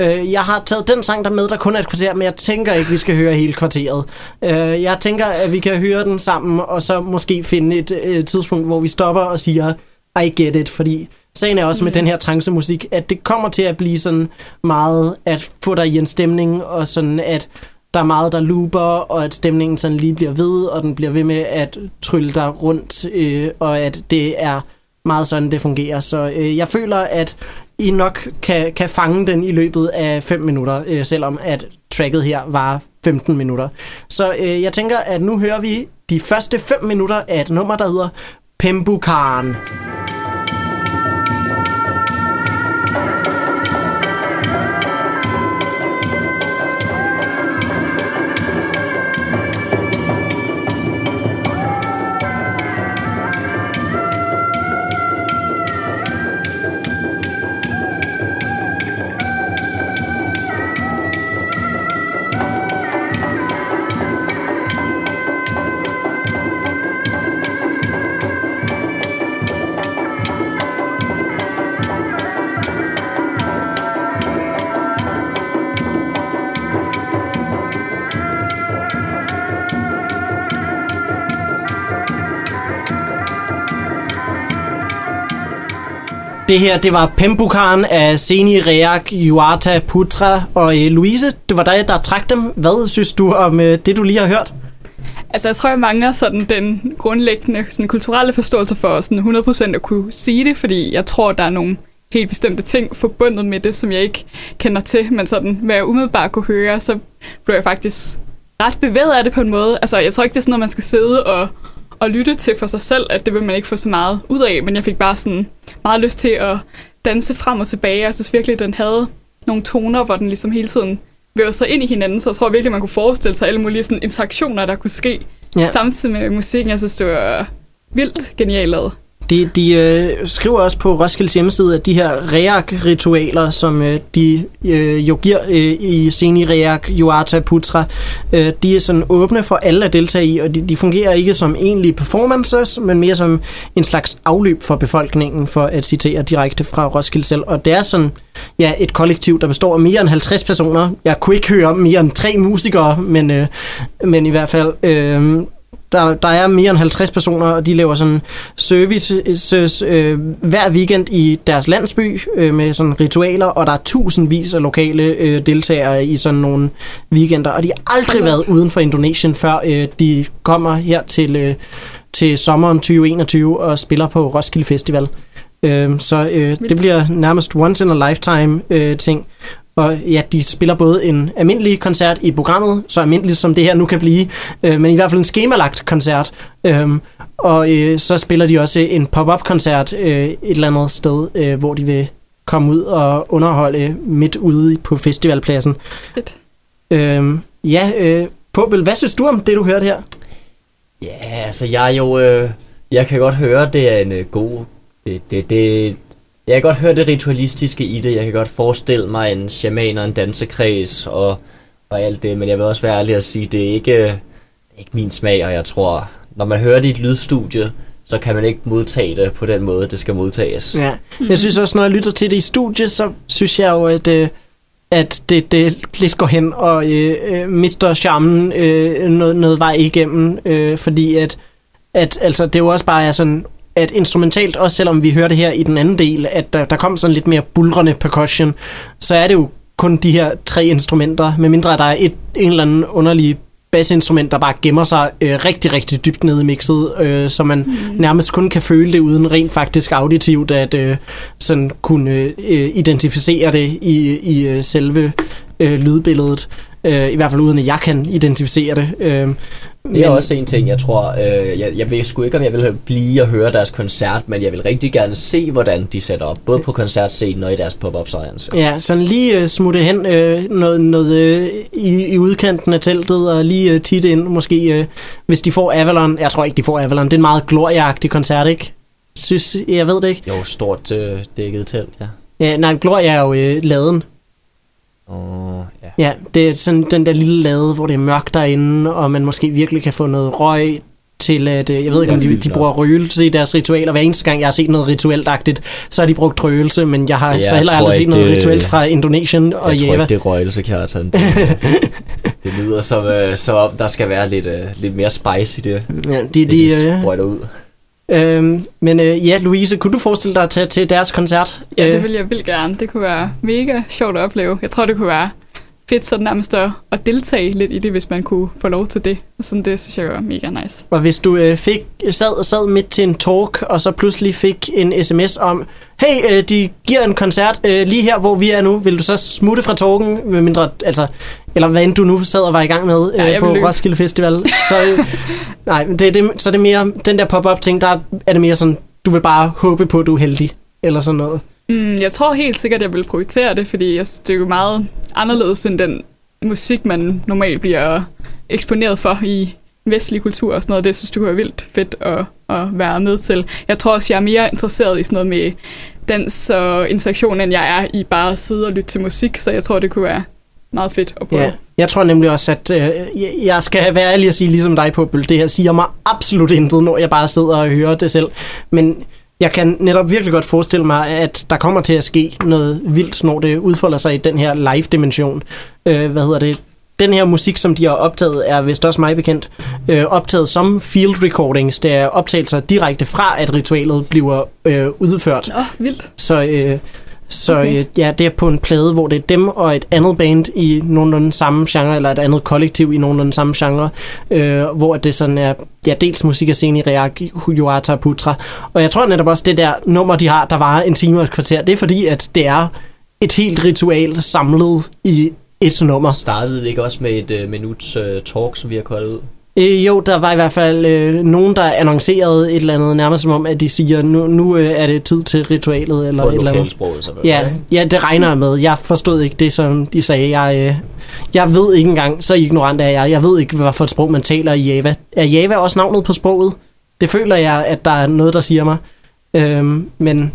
Øh, jeg har taget den sang der med, der kun er et kvarter, men jeg tænker ikke, vi skal høre hele kvarteret. Øh, jeg tænker, at vi kan høre den sammen, og så måske finde et øh, tidspunkt, hvor vi stopper og siger, I get it, fordi sagen er også mm. med den her trancemusik, at det kommer til at blive sådan meget at få dig i en stemning, og sådan at der er meget, der looper, og at stemningen sådan lige bliver ved, og den bliver ved med at trylle dig rundt, øh, og at det er meget sådan, det fungerer. Så øh, jeg føler, at I nok kan, kan fange den i løbet af 5 minutter, øh, selvom at tracket her var 15 minutter. Så øh, jeg tænker, at nu hører vi de første 5 minutter af et nummer, der hedder Pembukaan. Det her, det var Pembukan af Seni Reak Yuata Putra. Og øh, Louise, det var dig, der trak dem. Hvad synes du om øh, det, du lige har hørt? Altså, jeg tror, jeg mangler sådan den grundlæggende sådan, kulturelle forståelse for sådan 100% at kunne sige det, fordi jeg tror, der er nogle helt bestemte ting forbundet med det, som jeg ikke kender til, men sådan, hvad jeg umiddelbart kunne høre, så blev jeg faktisk ret bevæget af det på en måde. Altså, jeg tror ikke, det er sådan noget, man skal sidde og, og lytte til for sig selv, at det vil man ikke få så meget ud af, men jeg fik bare sådan meget lyst til at danse frem og tilbage. Jeg synes virkelig, den havde nogle toner, hvor den ligesom hele tiden vævede sig ind i hinanden, så jeg tror virkelig, man kunne forestille sig alle mulige sådan, interaktioner, der kunne ske ja. samtidig med musikken. Jeg synes, det var vildt genialt lavet. De, de øh, skriver også på Roskildes hjemmeside, at de her Reak-ritualer, som øh, de øh, jo giver øh, i Seni Reak Yuata Putra, øh, de er sådan åbne for alle at deltage i, og de, de fungerer ikke som egentlige performances, men mere som en slags afløb for befolkningen, for at citere direkte fra Roskilde selv. Og det er sådan ja, et kollektiv, der består af mere end 50 personer. Jeg kunne ikke høre mere end tre musikere, men, øh, men i hvert fald... Øh, der, der er mere end 50 personer, og de laver sådan services øh, hver weekend i deres landsby øh, med sådan ritualer, og der er tusindvis af lokale øh, deltagere i sådan nogle weekender, og de har aldrig været uden for Indonesien, før øh, de kommer her til, øh, til sommeren 2021 og spiller på Roskilde Festival. Øh, så øh, det bliver nærmest once in a lifetime øh, ting. Og ja, de spiller både en almindelig koncert i programmet, så almindeligt som det her nu kan blive, øh, men i hvert fald en skemalagt koncert. Øhm, og øh, så spiller de også en pop-up-koncert øh, et eller andet sted, øh, hvor de vil komme ud og underholde midt ude på festivalpladsen. Fedt. Øhm, ja, øh, Påbel, hvad synes du om det, du hørte her? Ja, altså jeg er jo... Øh, jeg kan godt høre, det er en øh, god... Det, det, det, jeg kan godt høre det ritualistiske i det. Jeg kan godt forestille mig en shaman og en dansekreds og, og alt det. Men jeg vil også være ærlig at sige, det er ikke, øh, det er ikke min smag, og jeg tror, når man hører det i et lydstudie, så kan man ikke modtage det på den måde, det skal modtages. Ja, jeg synes også, når jeg lytter til det i studiet, så synes jeg jo, at, øh, at det, det lidt går hen og øh, øh, mister charmen øh, noget, noget vej igennem, øh, fordi at, at altså, det jo også bare er sådan, at instrumentalt, også selvom vi hører det her i den anden del, at der, der kom sådan lidt mere bulrende percussion, så er det jo kun de her tre instrumenter, medmindre der er et, en eller anden underlig bassinstrument, der bare gemmer sig øh, rigtig, rigtig dybt nede i mixet, øh, så man mm. nærmest kun kan føle det uden rent faktisk auditivt at øh, sådan kunne øh, identificere det i, i øh, selve øh, lydbilledet. Øh, I hvert fald uden at jeg kan identificere det. Øh, Det er også en ting, jeg tror, øh, jeg, jeg ved sgu ikke, om jeg vil blive og høre deres koncert, men jeg vil rigtig gerne se, hvordan de sætter op, både på koncertscenen og i deres pop-up science. Ja, sådan lige øh, smutte hen øh, noget, noget øh, i, i udkanten af teltet, og lige øh, titte ind, måske, øh, hvis de får Avalon. Jeg tror ikke, de får Avalon. Det er en meget glorieagtig koncert, ikke? Synes, jeg ved det ikke. Jo, stort øh, dækket telt, ja. Ja, nej, Gloria er jo øh, laden. Og, ja. Ja, det er sådan den der lille lade, hvor det er mørkt derinde, og man måske virkelig kan få noget røg til at, øh, jeg ved ikke om de, de bruger røgelse i deres ritualer. Hver eneste gang jeg har set noget ritueltagtigt, så har de brugt røgelse, men jeg har Jeg så heller aldrig set noget det- rituelt fra Indonesien og Jeg tror Java. ikke, det er røgelse, Kjartan. Det, det lyder som, øh, som om, der skal være lidt, øh, lidt mere spice i det, Ja, de, det de, de øh, sprøjter ud. Øhm, men øh, ja, Louise, kunne du forestille dig at tage til deres koncert? Ja, Øh, det vil jeg vildt gerne. Det kunne være mega sjovt at opleve. Jeg tror, det kunne være fedt sådan nærmest at, at deltage lidt i det, hvis man kunne få lov til det. Sådan det synes jeg var mega nice. Og hvis du øh, fik, sad, sad midt til en talk, og så pludselig fik en sms om, hey, øh, de giver en koncert øh, lige her, hvor vi er nu, vil du så smutte fra talken, med mindre, altså, eller hvad end du nu sad og var i gang med Ja, øh, jeg på løbe. Roskilde Festival. Så, øh, nej, det, er det, så er det mere, den der pop-up ting, der er det mere sådan, du vil bare håbe på, at du er heldig, eller sådan noget. Mm, jeg tror helt sikkert, jeg vil prioritere det, fordi jeg synes, det er jo meget anderledes end den musik, man normalt bliver eksponeret for i vestlig kultur og sådan noget. Det synes du kunne være vildt fedt at, at være med til. Jeg tror også, jeg er mere interesseret i sådan noget med dans og interaktion, end jeg er i bare at sidde og lytte til musik, så jeg tror, det kunne være meget fedt at prøve. Ja, jeg tror nemlig også, at øh, jeg- jeg skal være ærlig og sige, ligesom dig på det her siger mig absolut intet, når jeg bare sidder og hører det selv. Men jeg kan netop virkelig godt forestille mig, at der kommer til at ske noget vildt, når det udfolder sig i den her live-dimension. Øh, hvad hedder det? Den her musik, som de har optaget, er vist også mig bekendt, øh, optaget som field recordings. Det er optagelser direkte fra, at ritualet bliver øh, udført. Nå, vildt. Så, øh, så Okay. øh, ja, det er på en plade, hvor det er dem og et andet band i nogenlunde samme genre, eller et andet kollektiv i nogenlunde samme genre, øh, hvor det sådan er, ja, dels musik og scene i Reak, Yuata Putra. Og jeg tror netop også, det der nummer, de har, der var en time og et kvarter, det er fordi, at det er et helt ritual samlet i et nummer. Startede det ikke også med et øh, minuts øh, talk, som vi har kørt ud? Øh, jo, der var i hvert fald øh, nogen, der annoncerede et eller andet, nærmest som om, at de siger, nu, nu øh, er det tid til ritualet, eller På et eller andet. selvfølgelig. Ja, ja, det regner jeg med. Jeg forstod ikke det, som de sagde. Jeg, øh, jeg ved ikke engang, så ignorant er jeg. Jeg ved ikke, hvad for et sprog man taler i Java. Er Java også navnet på sproget? Det føler jeg, at der er noget, der siger mig. Øhm, men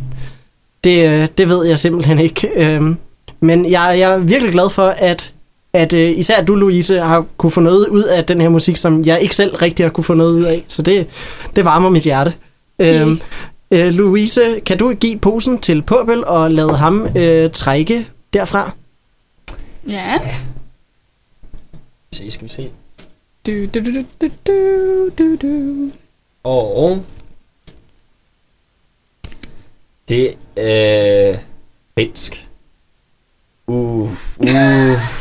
det, øh, det ved jeg simpelthen ikke. Øhm, men jeg, jeg er virkelig glad for, at, at øh, især du, Louise, har kunne få noget ud af den her musik, som jeg ikke selv rigtig har kunne få noget ud af. Så det, det varmer mit hjerte. Øhm, øh, Louise, kan du give posen til Påbel og lade ham øh, trække derfra? Ja. Se, skal vi se. Du, du, du, du, du, du, du. Og det er øh, finsk. Uh, uh,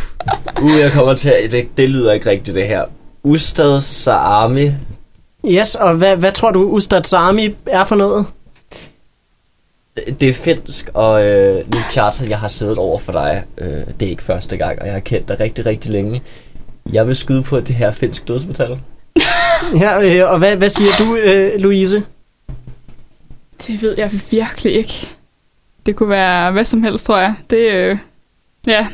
uh, jeg kommer til at, det, det lyder ikke rigtigt det her. Ustad Saami. Yes, og hvad, hvad tror du, Ustad Sami er for noget? Det er finsk, og øh, nu Kjartan, jeg har siddet over for dig. Øh, det er ikke første gang, og jeg har kendt dig rigtig, rigtig længe. Jeg vil skyde på, at det her er finsk dødsmetal. Ja, øh, og hvad, hvad siger du, øh, Louise? Det ved jeg virkelig ikke. Det kunne være hvad som helst, tror jeg. Det, øh, ja,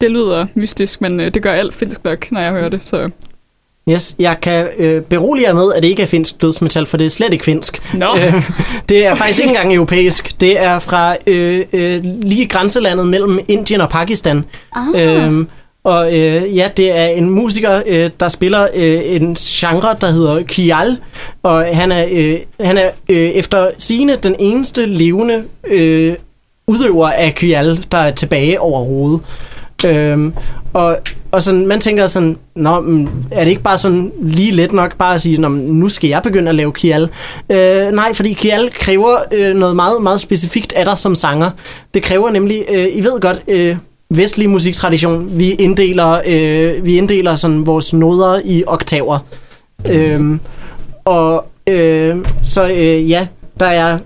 det lyder mystisk, men øh, det gør alt finsk nok, når jeg hører det. Så. Yes, jeg kan øh, berolige jer med, at det ikke er finsk dødsmetal, for det er slet ikke finsk. Nå, Øh, det er faktisk ikke engang europæisk. Det er fra øh, øh, lige grænselandet mellem Indien og Pakistan. ah, Øhm, og øh, ja, det er en musiker, øh, der spiller øh, en genre, der hedder Kial. Og han er, øh, han er øh, efter sine den eneste levende øh, udøver af Kial, der er tilbage overhovedet. Øhm, og, og sådan, man tænker sådan, Nå, men er det ikke bare sådan lige let nok bare at sige, Nå, nu skal jeg begynde at lave Kial? Øh, nej, fordi Kial kræver øh, noget meget, meget specifikt af dig som sanger. Det kræver nemlig, øh, I ved godt, øh, vestlig musiktradition, vi inddeler, øh, vi inddeler sådan vores noder i oktaver. Øhm, og øh, så øh, ja, der er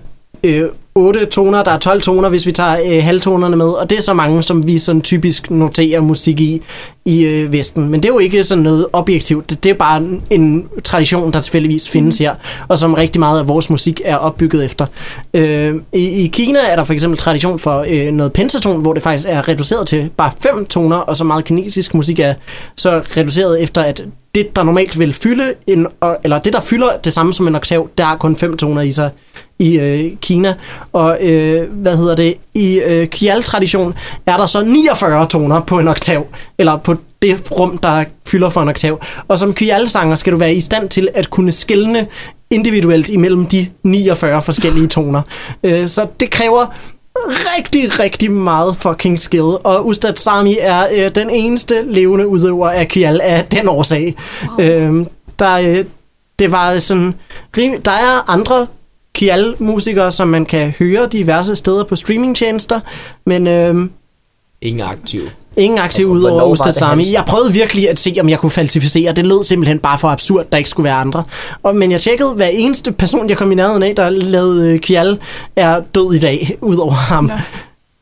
øh, 8 toner, der er 12 toner, hvis vi tager øh, halvtonerne med, og det er så mange, som vi sådan typisk noterer musik i i øh, Vesten. Men det er jo ikke sådan noget objektivt. Det, det er bare en, en tradition, der tilfældigvis findes her, og som rigtig meget af vores musik er opbygget efter. Øh, i, I Kina er der for eksempel tradition for øh, noget pentaton, hvor det faktisk er reduceret til bare fem toner, og så meget kinesisk musik er så reduceret efter, at det, der normalt vil fylde, en, eller det, der fylder det samme som en oktav, der er kun fem toner i sig i øh, Kina. Og øh, hvad hedder det? I øh, Kial-tradition er der så 49 toner på en oktav, eller på det rum, der fylder for en oktav. Og som Kial-sanger skal du være i stand til at kunne skille individuelt imellem de 49 forskellige toner. Øh, så det kræver rigtig, rigtig meget fucking skill, og Ustad Sami er øh, den eneste levende udøver af Kial af den årsag. Wow. Øh, der, øh, det var sådan, rim- der er andre Kial-musikere, som man kan høre diverse steder på streamingtjenester, men øh, Ingen aktiv. ingen aktiv Og udover var Ustad det Sami. Jeg prøvede virkelig at se, om jeg kunne falsificere. Det lød simpelthen bare for absurd, der ikke skulle være andre. Og, men jeg tjekkede, hver eneste person, jeg kom i nærheden af, der lavede øh, Kial, er død i dag, udover ham. Nå.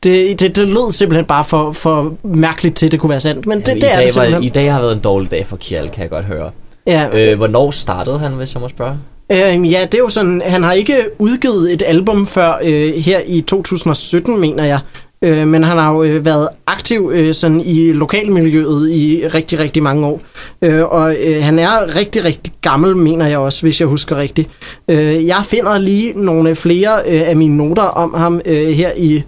Det, det, det lød simpelthen bare for, for mærkeligt til, at det kunne være sandt. Men det, Jamen, det i, er det var, simpelthen. I dag har været en dårlig dag for Kjell, kan jeg godt høre. Ja, Øh, hvornår startede han, hvis jeg må spørge? Øh, ja, det er jo sådan, han har ikke udgivet et album før øh, her i 2017, mener jeg. Øh, men han har jo øh, været aktiv øh, sådan i lokalmiljøet i rigtig, rigtig mange år. Øh, og øh, han er rigtig, rigtig gammel, mener jeg også, hvis jeg husker rigtigt. Øh, jeg finder lige nogle flere øh, af mine noter om ham øh, her i,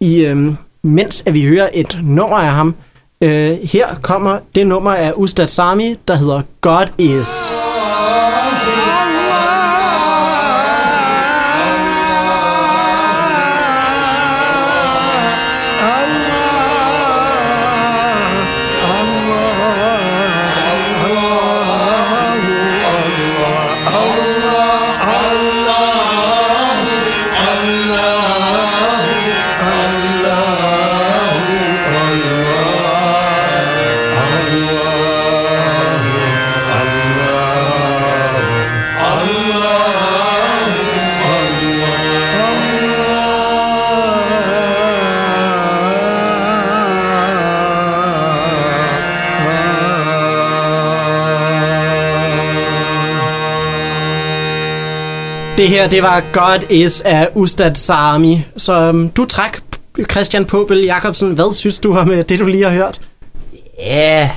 i øh, mens at vi hører et nummer af ham. Øh, her kommer det nummer af Ustad Sami, der hedder God Is. Det her, det var God Is af Ustad Sami. Så um, du træk Christian Pobel Jacobsen. Hvad synes du om øh, det, du lige har hørt? Ja, yeah.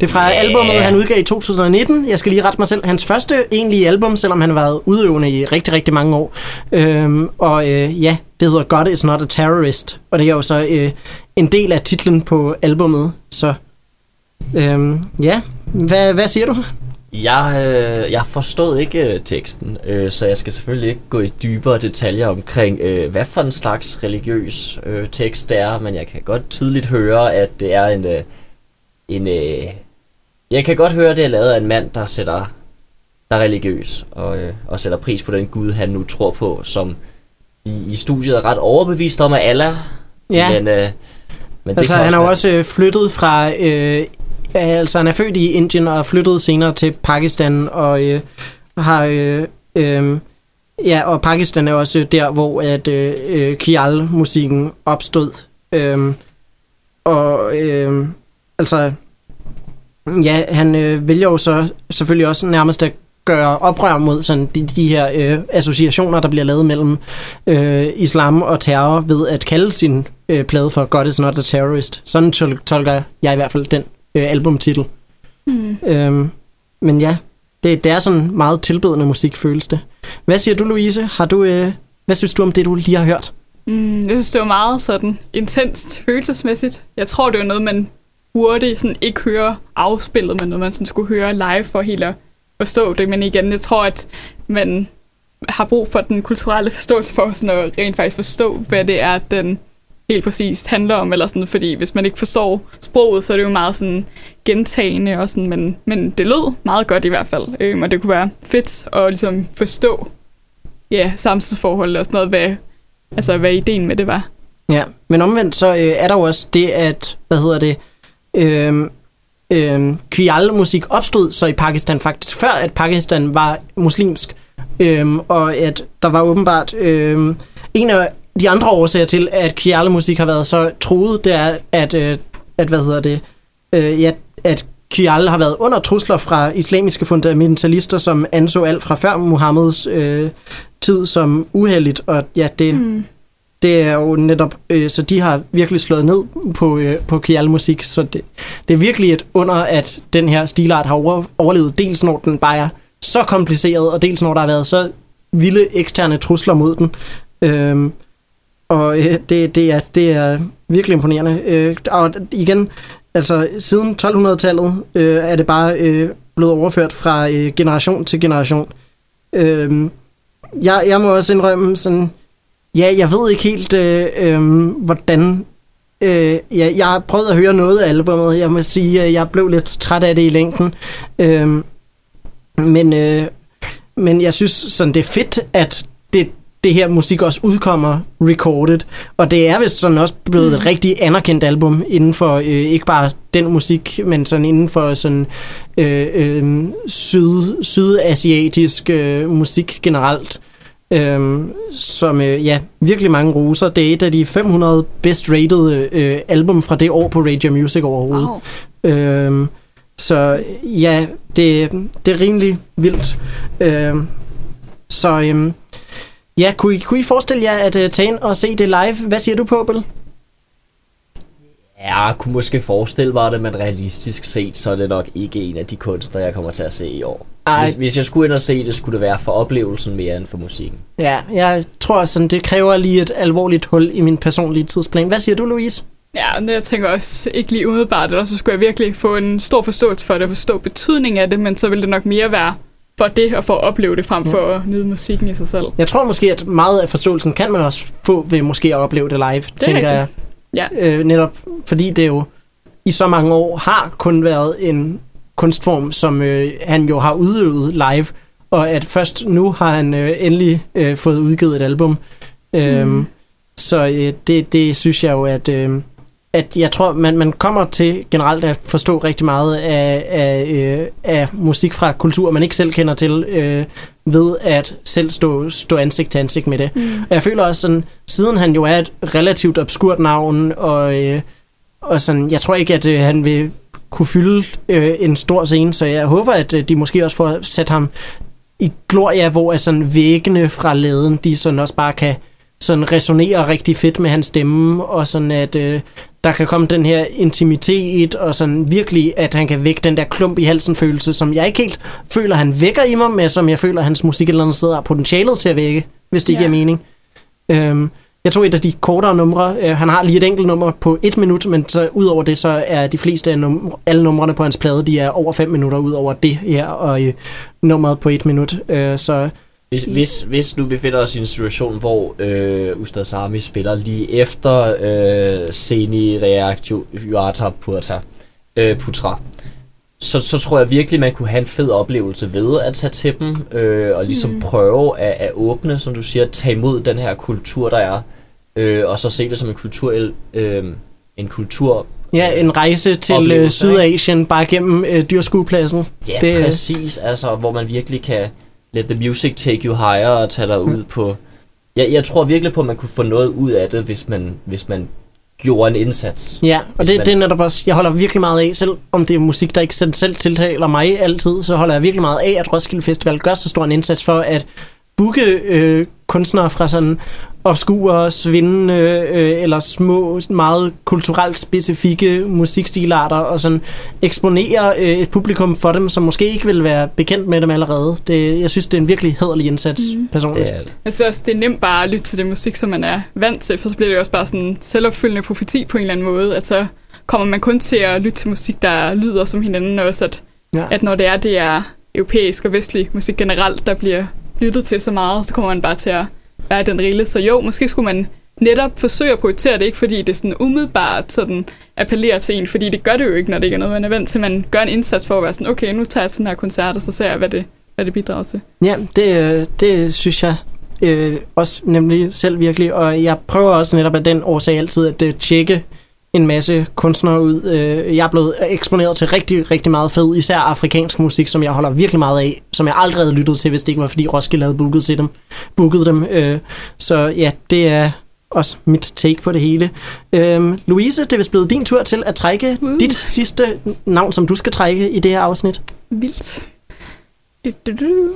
Det er fra Ja. albumet, han udgav i 2019. Jeg skal lige rette mig selv. Hans første egentlige album, selvom han har været udøvende i rigtig, rigtig mange år. Øhm, og øh, ja, det hedder God is not a terrorist. Og det er jo så øh, en del af titlen på albumet. Så øhm, ja, hvad, hvad siger du? Jeg, øh, jeg forstod ikke øh, teksten, øh, så jeg skal selvfølgelig ikke gå i dybere detaljer omkring, øh, hvad for en slags religiøs øh, tekst det er, men jeg kan godt tydeligt høre, at det er en... Øh, en øh, jeg kan godt høre, at det er lavet af en mand, der sætter der er religiøs og, øh, og sætter pris på den Gud, han nu tror på, som i, i studiet er ret overbevist om, at Allah. Ja. Men, øh, men Altså, kan han er jo også øh, flyttet fra... Øh, Øh, altså, han er født i Indien og flyttet senere til Pakistan og øh, har... Øh, øh, ja, og Pakistan er også der, hvor at øh, øh, Kial-musikken opstod. Øh, og øh, altså... Ja, han øh, vælger jo så selvfølgelig også nærmest at gøre oprør mod sådan de, de her øh, associationer, der bliver lavet mellem øh, islam og terror ved at kalde sin øh, plade for God is not a terrorist. Sådan tol- tolker jeg i hvert fald den øh, albumtitel. Mm. Øhm, men ja, det, det er sådan meget tilbedende musik, føles det. Hvad siger du, Louise? Har du, øh, hvad synes du om det, du lige har hørt? Mm, jeg synes, det var meget sådan intenst følelsesmæssigt. Jeg tror, det var noget, man burde sådan ikke høre afspillet, men noget, man sådan skulle høre live for helt at forstå det. Men igen, jeg tror, at man har brug for den kulturelle forståelse for sådan at rent faktisk forstå, hvad det er, den helt præcist handler om. Eller sådan, fordi hvis man ikke forstår sproget, så er det jo meget sådan gentagende, og sådan, men, men det lød meget godt i hvert fald. Øhm, og det kunne være fedt at ligesom forstå ja, samtidsforhold og sådan noget, hvad, altså, hvad ideen med det var. Ja, men omvendt så øh, er der jo også det, at, hvad hedder det, øh, øh, Kyal-musik opstod så i Pakistan faktisk, før at Pakistan var muslimsk. Øh, og at der var åbenbart, øh, en af de andre årsager til, at Kjærle-musik har været så troet, det er, at, øh, at hvad hedder det, øh, ja, at Kjærle har været under trusler fra islamiske fundamentalister, som anså alt fra før Muhammeds øh, tid som uheldigt, og ja, det, mm. det er jo netop, øh, så de har virkelig slået ned på, øh, på Kjærle-musik, så det, det er virkelig et under, at den her stilart har over, overlevet, dels når den bare er så kompliceret, og dels når der har været så vilde eksterne trusler mod den. Øhm, og øh, det, det, er, det er virkelig imponerende. Øh, og igen, altså siden 1200-tallet øh, er det bare øh, blevet overført fra øh, generation til generation. Øh, jeg, jeg må også indrømme sådan, ja, jeg ved ikke helt, øh, øh, hvordan... Øh, ja, jeg har prøvet at høre noget af albumet. Jeg må sige, at jeg blev lidt træt af det i længden. Øh, men, øh, men jeg synes sådan, det er fedt, at det, det her musik også udkommer recorded. Og det er vist sådan også blevet mm. et rigtig anerkendt album inden for øh, ikke bare den musik, men sådan inden for sådan øh, øh, syd, sydasiatisk øh, musik generelt. Øh, som øh, ja, virkelig mange roser. Det er et af de 500 best rated øh, album fra det år på Radio Music overhovedet. Wow. Øh, så ja, det, det er rimelig vildt. Øh, så øhm, ja, kunne I, kunne I forestille jer at uh, tage ind og se det live? Hvad siger du på, Bill? Ja, jeg kunne måske forestille mig det, men realistisk set, så er det nok ikke en af de kunstnere, jeg kommer til at se i år. Ej. Hvis, hvis jeg skulle ind og se det, skulle det være for oplevelsen mere end for musikken. Ja, jeg tror sådan, det kræver lige et alvorligt hul i min personlige tidsplan. Hvad siger du, Louise? Ja, men jeg tænker også ikke lige umiddelbart, eller så skulle jeg virkelig få en stor forståelse for det, og forstå betydningen af det, men så ville det nok mere være for det, og for at opleve det, frem for at nyde musikken i sig selv. Jeg tror måske, at meget af forståelsen kan man også få ved måske at opleve det live, det tænker jeg. rigtigt. Ja, Øh, netop fordi det jo i så mange år har kun været en kunstform, som øh, han jo har udøvet live, og at først nu har han øh, endelig øh, fået udgivet et album. Øhm, Mm. Så øh, det, det synes jeg jo, at, øh, at jeg tror, man, man kommer til generelt at forstå rigtig meget af, af, øh, af musik fra kultur, man ikke selv kender til, øh, ved at selv stå, stå ansigt til ansigt med det. Mm. Og jeg føler også sådan, siden han jo er et relativt obskurt navn, og, øh, og sådan, jeg tror ikke, at øh, han vil kunne fylde øh, en stor scene, så jeg håber, at øh, de måske også får sat ham i gloria, hvor at sådan væggene fra laden, de sådan også bare kan sådan resonere rigtig fedt med hans stemme, og sådan at øh, der kan komme den her intimitet, og sådan virkelig, at han kan vække den der klump i halsen følelse, som jeg ikke helt føler, han vækker i mig, men som jeg føler, hans musik et eller andet sted har potentialet til at vække, hvis det Ja. giver mening. Øhm, jeg tog et af de kortere numre. Øh, han har lige et enkelt nummer på et minut, men så udover det, så er de fleste af num- alle numrene på hans plade, de er over 5 minutter ud over det her, og øh, nummeret på et minut. Øh, så Hvis, hvis, hvis nu vi finder os i en situation, hvor øh, Ustad Sami spiller lige efter øh, Seni Reaktio Yuata Putra, øh, Putra så, så tror jeg virkelig, man kunne have en fed oplevelse ved at tage til dem, øh, og ligesom Mm. prøve at, at åbne, som du siger, at tage imod den her kultur, der er, øh, og så se det som en kultur, øh, en kultur ja, en rejse til øh, Oplevelse, Sydasien, bare gennem øh, dyrskuepladsen. Ja, Det- det, præcis. Altså, hvor man virkelig kan let the music take you higher og tage dig ud på... Jeg, jeg tror virkelig på, at man kunne få noget ud af det, hvis man, hvis man gjorde en indsats. Ja, og det, man- det er netop også, jeg holder virkelig meget af, selv om det er musik, der ikke selv tiltaler mig altid, så holder jeg virkelig meget af, at Roskilde Festival gør så stor en indsats for at booke øh, kunstnere fra sådan obskure, svindende øh, eller små, meget kulturelt specifikke musikstilarter, og sådan eksponere øh, et publikum for dem, som måske ikke vil være bekendt med dem allerede. Det, jeg synes, det er en virkelig hederlig indsats, mm. personligt. Det er det. Jeg synes også, det er nemt bare at lytte til det musik, som man er vant til, for så bliver det jo også bare sådan en selvopfyldende profeti på en eller anden måde, at så kommer man kun til at lytte til musik, der lyder som hinanden, og også at, Ja. at når det er, det er europæisk og vestlig musik generelt, der bliver lyttet til så meget, så kommer man bare til at være den rille. Så jo, måske skulle man netop forsøge at prioritere det, ikke fordi det sådan umiddelbart sådan appellerer til en, fordi det gør det jo ikke, når det ikke er noget, man er vant til. Man gør en indsats for at være sådan, okay, nu tager jeg sådan her koncert, og så ser jeg, hvad det, hvad det bidrager til. Ja, det, det synes jeg øh, også nemlig selv virkelig, og jeg prøver også netop af den årsag altid at øh, tjekke en masse kunstnere ud. Øh, jeg er blevet eksponeret til rigtig, rigtig meget fed, især afrikansk musik, som jeg holder virkelig meget af, som jeg aldrig havde lyttet til, hvis det ikke var, fordi Roskilde havde booket, til dem, booket dem. Øh, så ja, det er også mit take på det hele. Øh, Louise, det er vist blevet din tur til at trække Uh. dit sidste navn, som du skal trække i det her afsnit. Vildt. Du, du, du.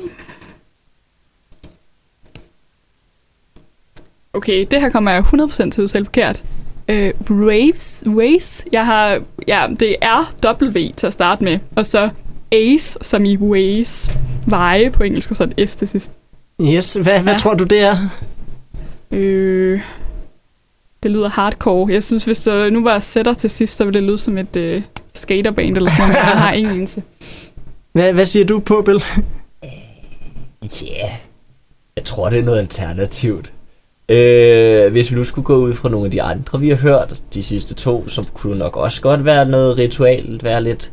Okay, det her kommer jeg 100% til at udtale forkert. Øh, Waves, Waves, jeg har, ja, det er W til at starte med, og så Ace, som i Ways, veje på engelsk, og så et S til sidst. Yes, hvad, hvad Ja. tror du, det er? Øh, det lyder hardcore. Jeg synes, hvis der nu var sætter til sidst, så ville det lyde som et øh, skaterband eller sådan noget. Jeg har ingen enelse. Hvad, hvad siger du på, Bill? Ja, yeah. jeg tror, det er noget alternativt. Øh, hvis vi nu skulle gå ud fra nogle af de andre, vi har hørt, de sidste to, så kunne nok også godt være noget ritualt, være lidt,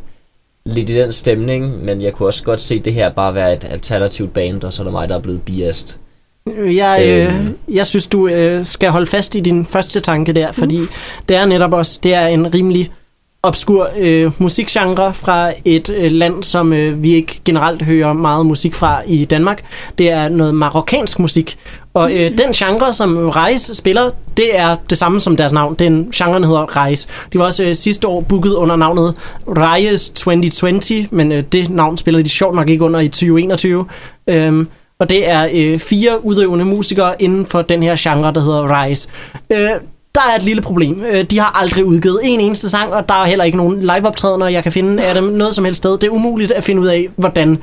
lidt i den stemning, men jeg kunne også godt se det her bare være et alternativt band, og så er det mig, der er blevet biased. Jeg, øh, Øhm. jeg synes, du øh, skal holde fast i din første tanke der, fordi det er netop også, det er en rimelig obskur øh, musikgenre fra et øh, land, som øh, vi ikke generelt hører meget musik fra i Danmark. Det er noget marokkansk musik, og øh, den genre, som Reis spiller, det er det samme som deres navn. Den genren hedder Reis. De var også øh, sidste år booket under navnet Reis 2020, men øh, det navn spiller de sjovt nok ikke under i 2021. Øhm, og det er øh, fire udøvende musikere inden for den her genre, der hedder Rise. Øh, der er et lille problem. Øh, de har aldrig udgivet en eneste sang, og der er heller ikke nogen liveoptrædener, jeg kan finde af dem noget som helst sted. Det er umuligt at finde ud af, hvordan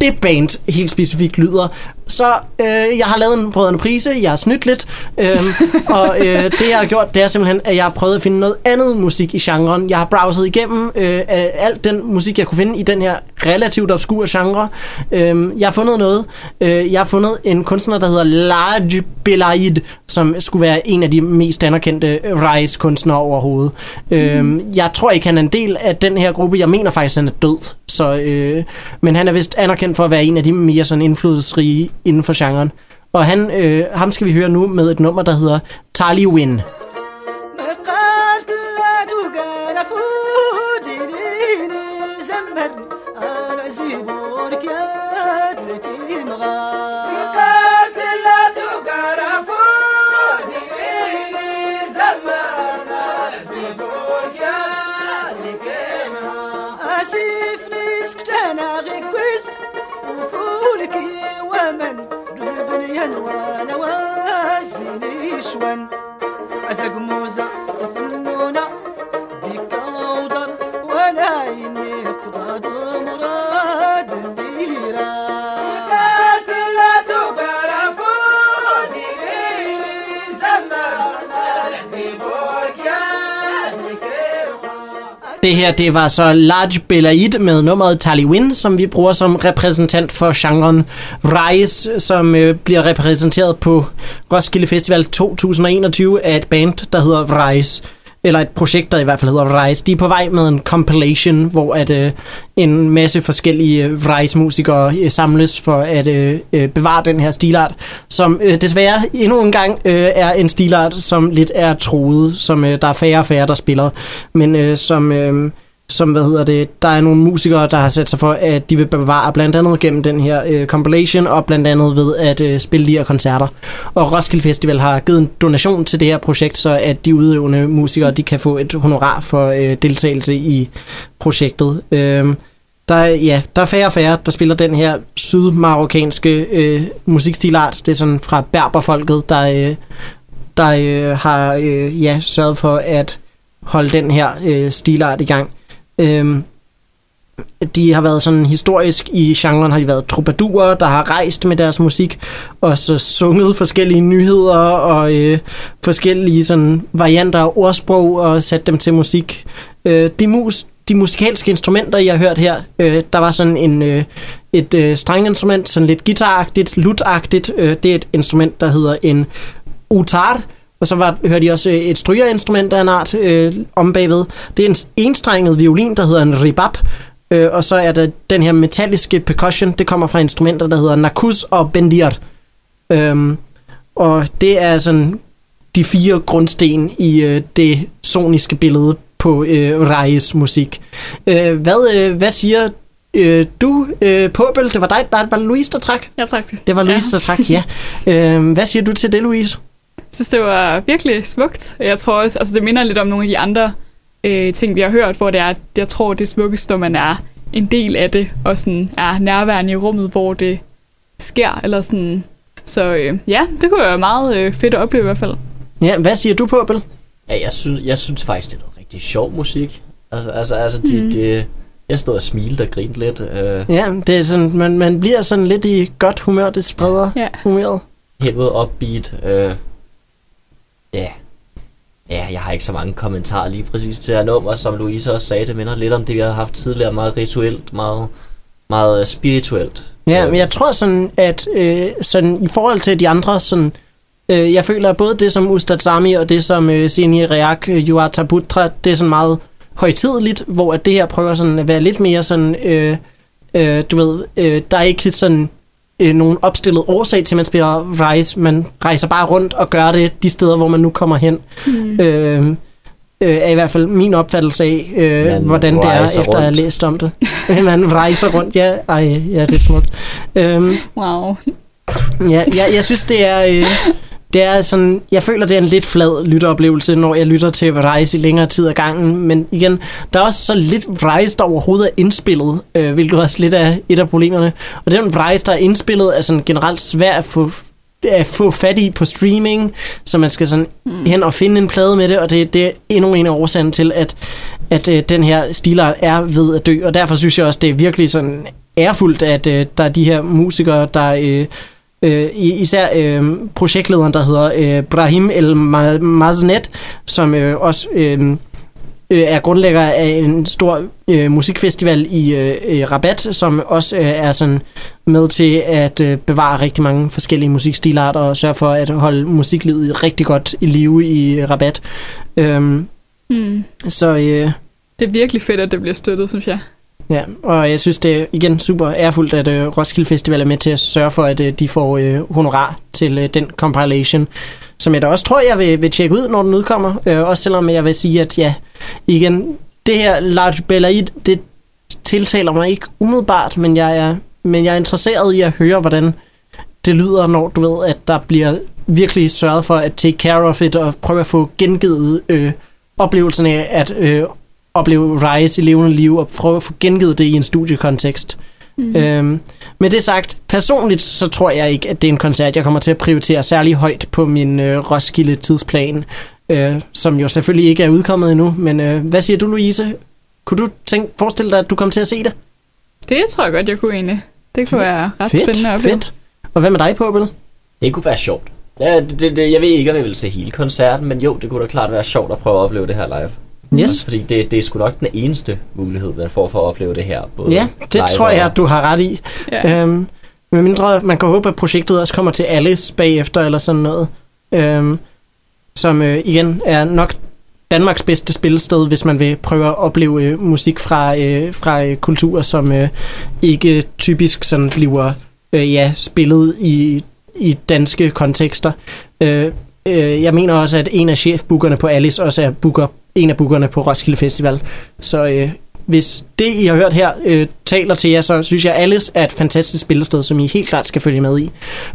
det band helt specifikt lyder. Så øh, jeg har lavet en brødrende prise, jeg har snydt lidt, øh, og øh, det jeg har gjort, det er simpelthen, at jeg har prøvet at finde noget andet musik i genren. Jeg har browset igennem øh, alt den musik, jeg kunne finde i den her relativt obskure genre. Øh, jeg har fundet noget. Øh, jeg har fundet en kunstner, der hedder Large Belaid, som skulle være en af de mest anerkendte Rise-kunstnere overhovedet. Øh, jeg tror ikke, han er en del af den her gruppe. Jeg mener faktisk, han er død. Så, øh, men han er vist anerkendt for at være en af de mere sådan indflydelsesrige inden for genren. Og han, øh, ham skal vi høre nu med et nummer, der hedder Tali Win. قالت لا تقال فوديني زمر انا زيبورك يا لكي مغار زمن قلبني ينوان وازيني شوان. أزق موزة صفنونا ديكا ودر ولا Det her, det var så Large Belaid med nummeret Taliwin, som vi bruger som repræsentant for genren Rise, som øh, bliver repræsenteret på Roskilde Festival 2021 af et band, der hedder Rise. Eller et projekt, der i hvert fald hedder Vrejs. De er på vej med en compilation, hvor at, øh, en masse forskellige øh, Vrejs-musikere øh, samles for at øh, øh, bevare den her stilart, som øh, desværre endnu en gang øh, er en stilart, som lidt er troet, som øh, der er færre og færre, der spiller, men øh, som... Øh, som, hvad hedder det, der er nogle musikere, der har sat sig for, at de vil bevare blandt andet gennem den her øh, compilation, og blandt andet ved at øh, spille de her koncerter. Og Roskilde Festival har givet en donation til det her projekt, så at de udøvende musikere, de kan få et honorar for øh, deltagelse i projektet. Øh, der er, ja, der er færre og færre, der spiller den her sydmarokkanske øh, musikstilart. Det er sådan fra berberfolket, der, øh, der øh, har øh, ja, sørget for at holde den her øh, stilart i gang. Øhm, de har været sådan historisk i genren, har de været troubadurer, der har rejst med deres musik, og så sunget forskellige nyheder og øh, forskellige sådan varianter af ordsprog og sat dem til musik. Øh, de, mus, de musikalske instrumenter, jeg har hørt her, øh, der var sådan en, øh, et øh, strenginstrument, sådan lidt guitaragtigt, lutagtigt. Øh, det er et instrument, der hedder en utar, og så var, hørte de også øh, et strygerinstrument af en art øh, om bagved. Det er en enstrenget violin, der hedder en ribab. Øh, og så er der den her metalliske percussion, det kommer fra instrumenter, der hedder nakus og bendir. Øhm, og det er sådan de fire grundsten i øh, det soniske billede på øh, Reis musik. Øh, hvad, øh, hvad siger øh, du, øh, Påbel? Det var dig, der var det Louise, der trak? Ja, tak. Det var Louise, Ja. der trak, ja. Øh, hvad siger du til det, Louise? Jeg synes, det var virkelig smukt. Jeg tror også, altså det minder lidt om nogle af de andre øh, ting, vi har hørt, hvor det er, jeg tror, det er smukkest, når man er en del af det, og sådan er nærværende i rummet, hvor det sker, eller sådan. Så øh, ja, det kunne være meget øh, fedt at opleve i hvert fald. Ja, hvad siger du, Påbel? Ja, jeg synes, jeg synes faktisk, det er noget rigtig sjov musik. Altså, altså, altså de, Mhm. de, jeg stod og smilte og grinte lidt. Øh, Ja, det er sådan, man, man bliver sådan lidt i godt humør, det spreder Ja. humøret. hævet upbeat. Øh, ja. Ja, jeg har ikke så mange kommentarer lige præcis til her nummer, som Louise også sagde. Det minder lidt om det, vi har haft tidligere. Meget rituelt, meget, meget øh, spirituelt. Ja, men jeg tror sådan, at øh, sådan, i forhold til de andre, sådan, øh, jeg føler at både det som Ustad Sami og det som øh, Sini Reak øh, det er sådan meget højtideligt, hvor at det her prøver sådan at være lidt mere sådan, øh, øh, du ved, øh, der er ikke sådan øh, nogen opstillet årsag til, at man spiller Rise. Man rejser bare rundt og gør det de steder, hvor man nu kommer hen. Mm. Øh, øh, er i hvert fald min opfattelse af, øh, Man hvordan det er, efter at have rundt. læst om det. man rejser rundt, ja, ej, ja, det er smukt. Øhm, Wow. Ja, jeg, jeg synes, det er... Øh, det er sådan, jeg føler, det er en lidt flad lytteoplevelse, når jeg lytter til Rise i længere tid ad gangen. Men igen, der er også så lidt Rise, der overhovedet er indspillet, øh, hvilket også lidt er et af problemerne. Og den Rise, der er indspillet, er sådan generelt svært at få, at få fat i på streaming, så man skal sådan mm. hen og finde en plade med det, og det, det er endnu en af årsagen til, at, at øh, den her stilart er ved at dø. Og derfor synes jeg også, det er virkelig sådan ærefuldt, at øh, der er de her musikere, der... Øh, Øh, i- især øh, projektlederen, der hedder øh, Brahim El Ma- Maznet, som øh, også øh, øh, er grundlægger af en stor øh, musikfestival i øh, øh, Rabat, som også øh, er sådan med til at øh, bevare rigtig mange forskellige musikstilarter og sørge for at holde musiklivet rigtig godt i live i Rabat. Øhm, Mm. så øh, Det er virkelig fedt, at det bliver støttet, synes jeg. Ja, og jeg synes, det er igen super ærefuldt, at øh, Roskilde Festival er med til at sørge for, at øh, de får øh, honorar til øh, den compilation, som jeg da også tror, jeg vil, vil tjekke ud, når den udkommer. Øh, også selvom jeg vil sige, at ja, igen, det her Large Belaid, det tiltaler mig ikke umiddelbart, men jeg er, men jeg er interesseret i at høre, hvordan det lyder, når du ved, at der bliver virkelig sørget for at take care of it og prøve at få gengivet øh, oplevelsen af at øh, opleve Rise i levende liv og prøve at få gengivet det i en studiekontekst. Mm. Øhm, med det sagt, personligt så tror jeg ikke, at det er en koncert, jeg kommer til at prioritere særlig højt på min øh, Roskilde tidsplan, øh, som jo selvfølgelig ikke er udkommet endnu. Men øh, hvad siger du, Louise? Kunne du tænke, forestille dig, at du kommer til at se det? Det tror jeg godt, jeg kunne egentlig. Det kunne være ret fedt, spændende at opleve. fedt. Og hvad med dig, Påbel? Det kunne være sjovt. Ja, det, det, jeg ved ikke, om jeg vil se hele koncerten, men jo, det kunne da klart være sjovt at prøve at opleve det her live. Yes. Fordi det, det er sgu nok den eneste mulighed, man får for at opleve det her. Både Ja, det tror og- jeg, du har ret i. Ja. Øhm, med mindre man kan håbe, at projektet også kommer til Alice bagefter, eller sådan noget. Øhm, som øh, igen er nok Danmarks bedste spillested, hvis man vil prøve at opleve øh, musik fra, øh, fra øh, kulturer, som øh, ikke typisk sådan bliver øh, ja, spillet i, i danske kontekster. Øh, øh, jeg mener også, at en af chefbookerne på Alice også er booker, en af bookerne på Roskilde Festival. Så øh, hvis det, I har hørt her, øh, taler til jer, så synes jeg, at Alice er et fantastisk spillested, som I helt klart skal følge med i.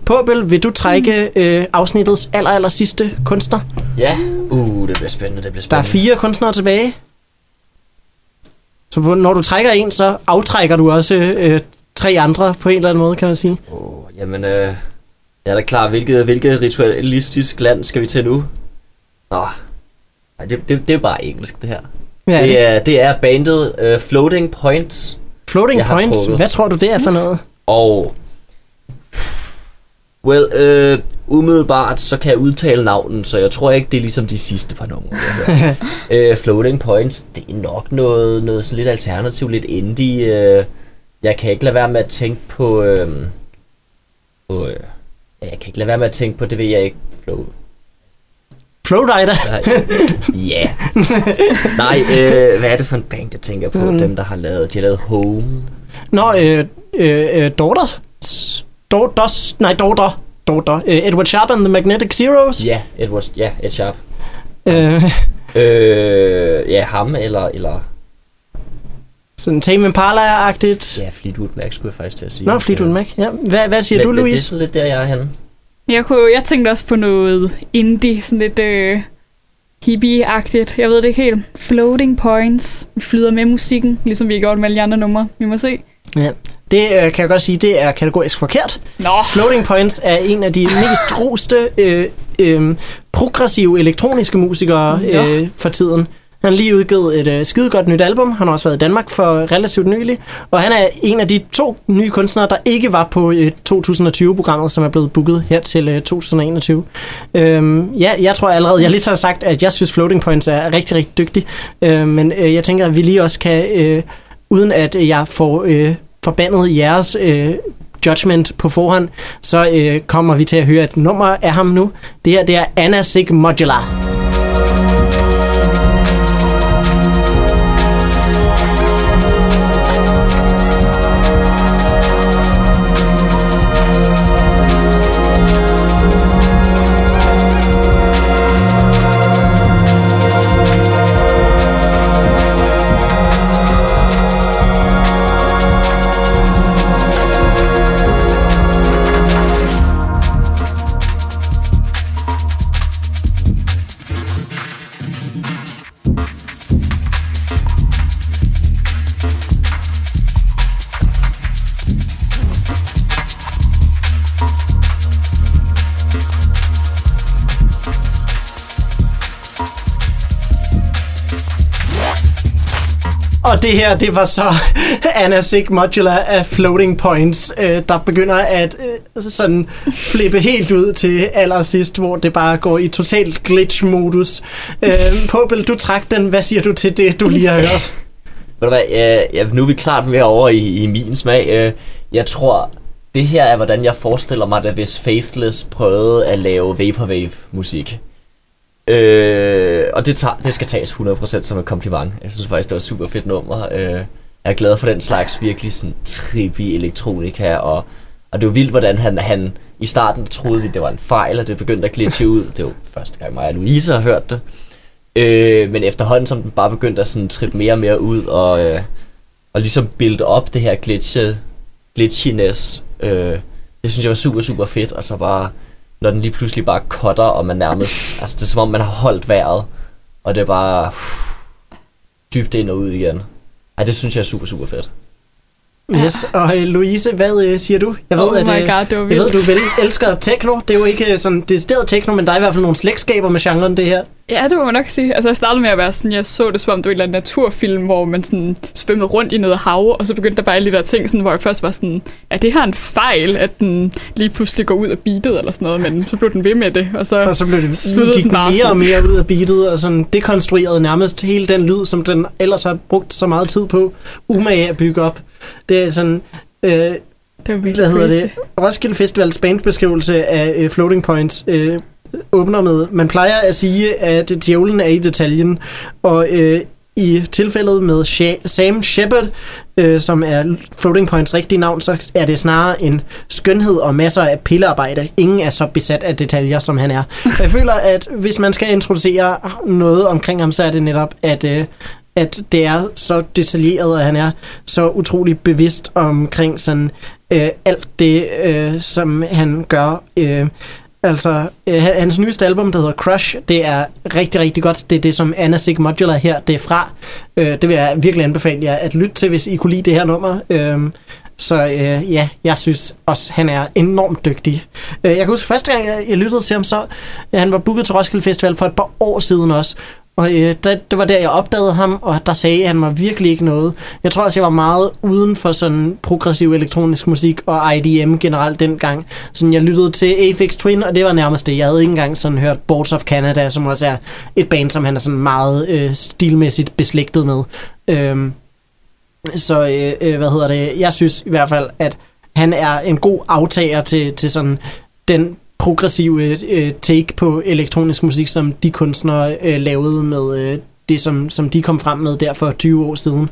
Påbel, vil du trække øh, afsnittets aller, aller sidste kunstner? Ja, uh, det bliver spændende, det bliver Der er spændende. fire kunstnere tilbage. Så når du trækker en, så aftrækker du også øh, tre andre på en eller anden måde, kan man sige. Oh, jamen, øh, jeg er da klar. Hvilket, hvilket ritualistisk land skal vi til nu? Nå, nej, det, det, det er bare engelsk, det her. Hvad er det, er, det er bandet uh, Floating Points. Floating jeg Points. Hvad tror du, det er for noget? Og... Well, øh, umiddelbart så kan jeg udtale navnen, så jeg tror ikke, det er ligesom de sidste par numre. jeg øh, Floating Points, det er nok noget, noget sådan lidt alternativt, lidt indie. Øh, jeg kan ikke lade være med at tænke på... Øh, på øh, jeg kan ikke lade være med at tænke på, det ved jeg ikke, Flow. Flowrider. Nej. Ja. Nej, øh, hvad er det for en band, jeg tænker på? Mm. Dem, der har lavet... De har lavet Home. Nå, øh, øh, øh, Daughters. Daughters. Nej, Daughter. Daughter. Uh, Edward Sharp and the Magnetic Zeros. Ja, Edward, ja, Ed Sharp. Uh, Øh, ja, ham eller, eller sådan Tame Impala-agtigt. ja, Fleetwood Mac, skulle jeg faktisk til at sige. Nå, Fleetwood Mac. Ja. Hvad, hvad siger men, du, men det er Louise? sådan lidt der, jeg er henne. Jeg, kunne, jeg tænkte også på noget indie, sådan lidt øh, hippie-agtigt. Jeg ved det ikke helt. Floating Points. Vi flyder med musikken, ligesom vi har gjort med alle de andre numre. Vi må se. Ja. Det øh, kan jeg godt sige, det er kategorisk forkert. Nå, Floating Points er en af de mest roste øh, øh, progressive elektroniske musikere øh, for tiden. Han har lige udgivet et øh, skidegodt nyt album. Han har også været i Danmark for relativt nylig. Og han er en af de to nye kunstnere, der ikke var på øh, 2020-programmet, som er blevet booket her til øh, 2021. Øhm, ja, jeg tror allerede, jeg lige har sagt, at jeg synes Floating Points er rigtig, rigtig dygtig. Øh, men øh, jeg tænker, at vi lige også kan, øh, uden at øh, jeg får øh, forbandet jeres øh, judgment på forhånd, så øh, kommer vi til at høre et nummer af ham nu. Det her, det er Anna Sig Modular. Det her, det var så Anna Sig Modular af Floating Points, øh, der begynder at øh, sådan flippe helt ud til allersidst, hvor det bare går i total glitch-modus. Øh, Popel, du trak den. Hvad siger du til det, du lige har hørt? Ved du hvad, øh, ja, nu er vi klart mere over i, i min smag. Øh, Jeg tror, det her er, hvordan jeg forestiller mig det, hvis Faithless prøvede at lave Vaporwave-musik. Øh, og det, tager, det skal tages 100% som et kompliment. Jeg synes faktisk, det var et super fedt nummer. Øh, jeg er glad for den slags virkelig sådan trippy elektronika, og, og det var vildt, hvordan han, han i starten troede vi, det var en fejl, og det begyndte at glitche ud. Det var første gang mig og Louise har hørt det. Øh, men efterhånden, som den bare begyndte at sådan trippe mere og mere ud, og, øh, og ligesom build op det her glitche, glitchiness, øh, det synes jeg var super, super fedt, og så bare, når den lige pludselig bare cutter, og man nærmest, altså det er som om, man har holdt vejret, og det er bare uh, dybt ind og ud igen. Ej, det synes jeg er super, super fedt. Yes, og øh, Louise, hvad øh, siger du? Jeg Oh at, my øh, God, det var jeg ved, du vel elsker techno. Det er jo ikke øh, sådan decideret techno, men der er i hvert fald nogle slægtskaber med genren, det her. Ja, det må man nok sige. Altså, jeg startede med at være sådan, jeg så det som om, det var en eller anden naturfilm, hvor man sådan svømmede rundt i noget hav, og så begyndte der bare alle de der ting, sådan, hvor jeg først var sådan, er det her en fejl, at den lige pludselig går ud af beatet eller sådan noget, men så blev den ved med det, og så... Og så blev det, sluttede gik den bare mere og sådan. mere ud af beatet, og sådan dekonstruerede nærmest hele den lyd, som den ellers har brugt så meget tid på, umage at bygge op. Det er sådan... Øh, det var hvad hedder crazy. det? Roskilde Festivals bandbeskrivelse af øh, Floating Points øh, åbner med, man plejer at sige, at djævlen er i detaljen, og øh, i tilfældet med Sam Shepard, øh, som er Floating Points rigtige navn, så er det snarere en skønhed og masser af pillearbejde. Ingen er så besat af detaljer, som han er. Jeg føler, at hvis man skal introducere noget omkring ham, så er det netop, at øh, at det er så detaljeret, og han er så utrolig bevidst omkring sådan øh, alt det, øh, som han gør. Øh, altså, øh, hans nyeste album, der hedder Crush, det er rigtig, rigtig godt. Det er det, som Anna Sig Modular her, det er fra. Øh, det vil jeg virkelig anbefale jer at lytte til, hvis I kunne lide det her nummer. Øh, så øh, ja, jeg synes også, han er enormt dygtig. Øh, jeg kan huske, første gang jeg, jeg lyttede til ham, så øh, han var booket til Roskilde Festival for et par år siden også. Og øh, det, det var der, jeg opdagede ham, og der sagde han mig virkelig ikke noget. Jeg tror også, jeg var meget uden for sådan progressiv elektronisk musik og IDM generelt dengang. Så jeg lyttede til Aphex Twin, og det var nærmest det. Jeg havde ikke engang sådan hørt Boards of Canada, som også er et band, som han er sådan meget øh, stilmæssigt beslægtet med. Øhm, så øh, øh, hvad hedder det? Jeg synes i hvert fald, at han er en god aftager til, til sådan den progressive øh, take på elektronisk musik, som de kunstnere øh, lavede med øh, det, som, som de kom frem med der for 20 år siden.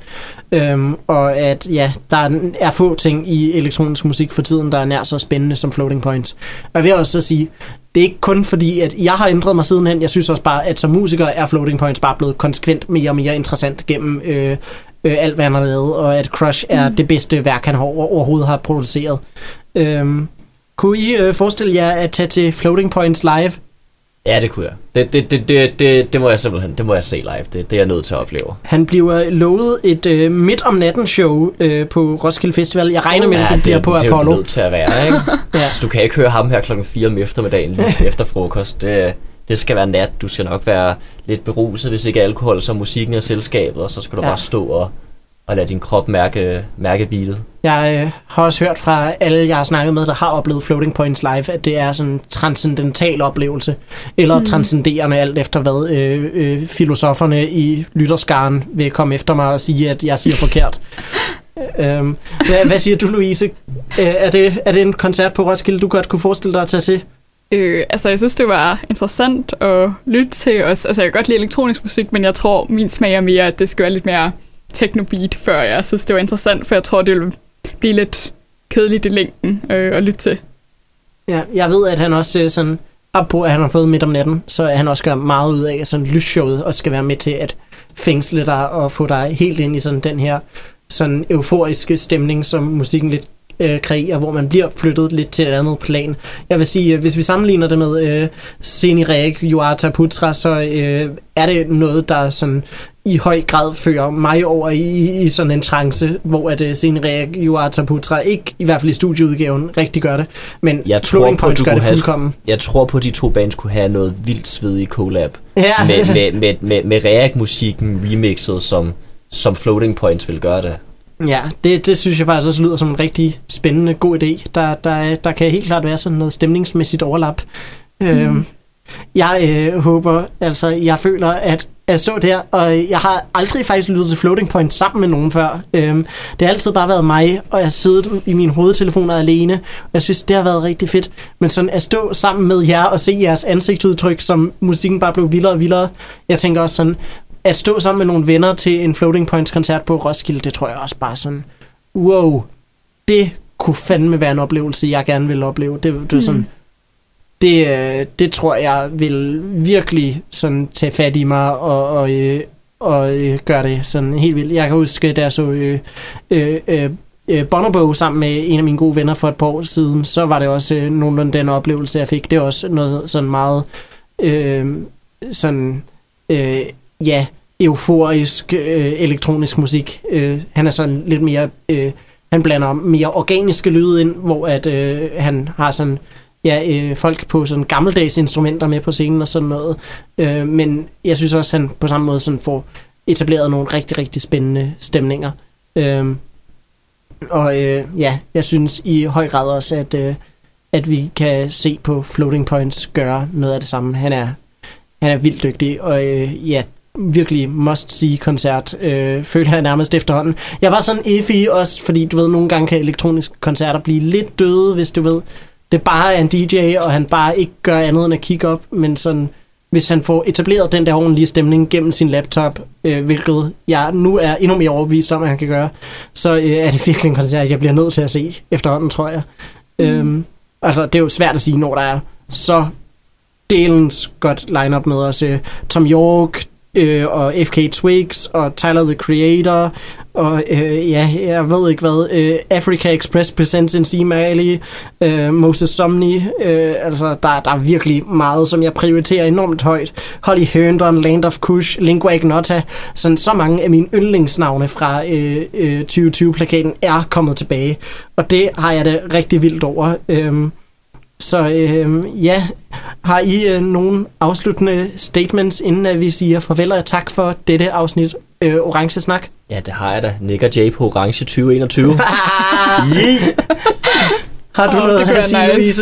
Øhm, og at ja, der er, få ting i elektronisk musik for tiden, der er nær så spændende som Floating Points. Og jeg vil også så sige, det er ikke kun fordi, at jeg har ændret mig sidenhen. Jeg synes også bare, at som musiker er Floating Points bare blevet konsekvent mere og mere interessant gennem øh, øh, alt, hvad han har lavet, og at Crush er mm. det bedste værk, han har over, overhovedet har produceret. Øhm, kunne I øh, forestille jer at tage til Floating Points live? Ja, det kunne jeg. Det, det, det, det, det, det må jeg simpelthen det må jeg se live. Det, det er jeg nødt til at opleve. Han bliver lovet et øh, midt om natten show øh, på Roskilde Festival. Jeg regner med, at det bliver på det, Apollo. Det er jo nødt til at være, ikke? Ja. Så du kan ikke høre ham her klokken 4 om eftermiddagen lige efter frokost. Det, det skal være nat. Du skal nok være lidt beruset, hvis ikke alkohol, så musikken og selskabet, og så skal du Ja. ja. bare stå og, og lade din krop mærke, mærke beatet. Jeg øh, har også hørt fra alle, jeg har snakket med, der har oplevet Floating Points live, at det er sådan en transcendental oplevelse, eller mm. transcenderende alt efter hvad øh, øh, filosoferne i lytterskaren vil komme efter mig og sige, at jeg siger forkert. øhm, så hvad siger du, Louise? Øh, er, det, er det en koncert på Roskilde, du godt kunne forestille dig at tage til? Øh, altså, jeg synes, det var interessant at lytte til. Også, altså, jeg kan godt lide elektronisk musik, men jeg tror, min smag er mere, at det skal være lidt mere technobeat, før jeg synes, det var interessant, for jeg tror, det ville blive lidt kedeligt i længden øh, at lytte til. Ja, jeg ved, at han også øh, sådan, op på, at han har fået midt om natten, så er han også gør meget ud af, sådan lysshowet og skal være med til at fængsle dig og få dig helt ind i sådan den her sådan euforiske stemning, som musikken lidt øh, kreerer, hvor man bliver flyttet lidt til et andet plan. Jeg vil sige, øh, hvis vi sammenligner det med øh, Senirek, Yuata Putra, så øh, er det noget, der sådan i høj grad fører mig over i, i sådan en trance, hvor at øh, Senirek, Yuata Putra ikke, i hvert fald i studieudgaven, rigtig gør det. Men Jeg tror Floating på, du gør kunne det have- fuldkommen. Jeg tror på, at de to bands kunne have noget vildt svedigt collab. Ja. med, med, med, med, med React-musikken remixet, som, som Floating Points vil gøre det. Ja, det, det synes jeg faktisk også lyder som en rigtig spændende, god idé. Der, der, der kan helt klart være sådan noget stemningsmæssigt overlap. Mm. Øhm, jeg øh, håber, altså jeg føler, at at stå der, og jeg har aldrig faktisk lyttet til Floating Point sammen med nogen før. Øhm, det har altid bare været mig, og jeg har siddet i mine hovedtelefoner alene, og jeg synes, det har været rigtig fedt. Men sådan at stå sammen med jer og se jeres ansigtsudtryk, som musikken bare blev vildere og vildere. Jeg tænker også sådan, at stå sammen med nogle venner til en Floating Points koncert på Roskilde, det tror jeg også bare sådan, wow, det kunne fandme være en oplevelse, jeg gerne vil opleve. Det, det er sådan, mm det, øh, det tror jeg vil virkelig sådan tage fat i mig og, og, øh, og øh, gøre det sådan helt vildt. Jeg kan huske, da jeg så øh, øh, øh, øh Bonobo sammen med en af mine gode venner for et par år siden, så var det også øh, nogenlunde den oplevelse, jeg fik. Det er også noget sådan meget øh, sådan, øh, ja, euforisk øh, elektronisk musik. Øh, han er sådan lidt mere, øh, han blander mere organiske lyde ind, hvor at øh, han har sådan, ja, øh, folk på sådan gammeldags instrumenter med på scenen og sådan noget. Øh, men jeg synes også, han på samme måde sådan får etableret nogle rigtig, rigtig spændende stemninger. Øh, og øh, ja, jeg synes i høj grad også, at, øh, at vi kan se på Floating Points gøre noget af det samme. Han er, han er vildt dygtig, og øh, ja, virkelig must-see koncert, øh, føler jeg nærmest efterhånden. Jeg var sådan effig også, fordi du ved, nogle gange kan elektroniske koncerter blive lidt døde, hvis du ved, det bare er en DJ, og han bare ikke gør andet end at kigge op, men sådan, hvis han får etableret den der ordentlige stemning gennem sin laptop, øh, hvilket jeg nu er endnu mere overbevist om, at han kan gøre, så øh, er det virkelig en koncert, jeg bliver nødt til at se efterhånden, tror jeg. Mm. Øhm, altså, det er jo svært at sige, når der er så delens godt lineup med os. Øh, Tom York øh, og FK Twigs og Tyler the Creator og øh, ja, jeg ved ikke hvad. Øh, Africa Express Presents in C. Mali, øh, Moses Somni. Øh, altså, der, der er virkelig meget, som jeg prioriterer enormt højt. Holly Herndon, Land of Kush, Lingua Ignota. Sådan, så mange af mine yndlingsnavne fra øh, øh, 2020-plakaten er kommet tilbage. Og det har jeg det rigtig vildt over. Øh, så øh, ja, har I øh, nogle afsluttende statements, inden at vi siger farvel og tak for dette afsnit øh, Orange Snak? Ja, det har jeg da. Nick og Jay på Orange 2021. Har du Åh, noget at sige, være Louise?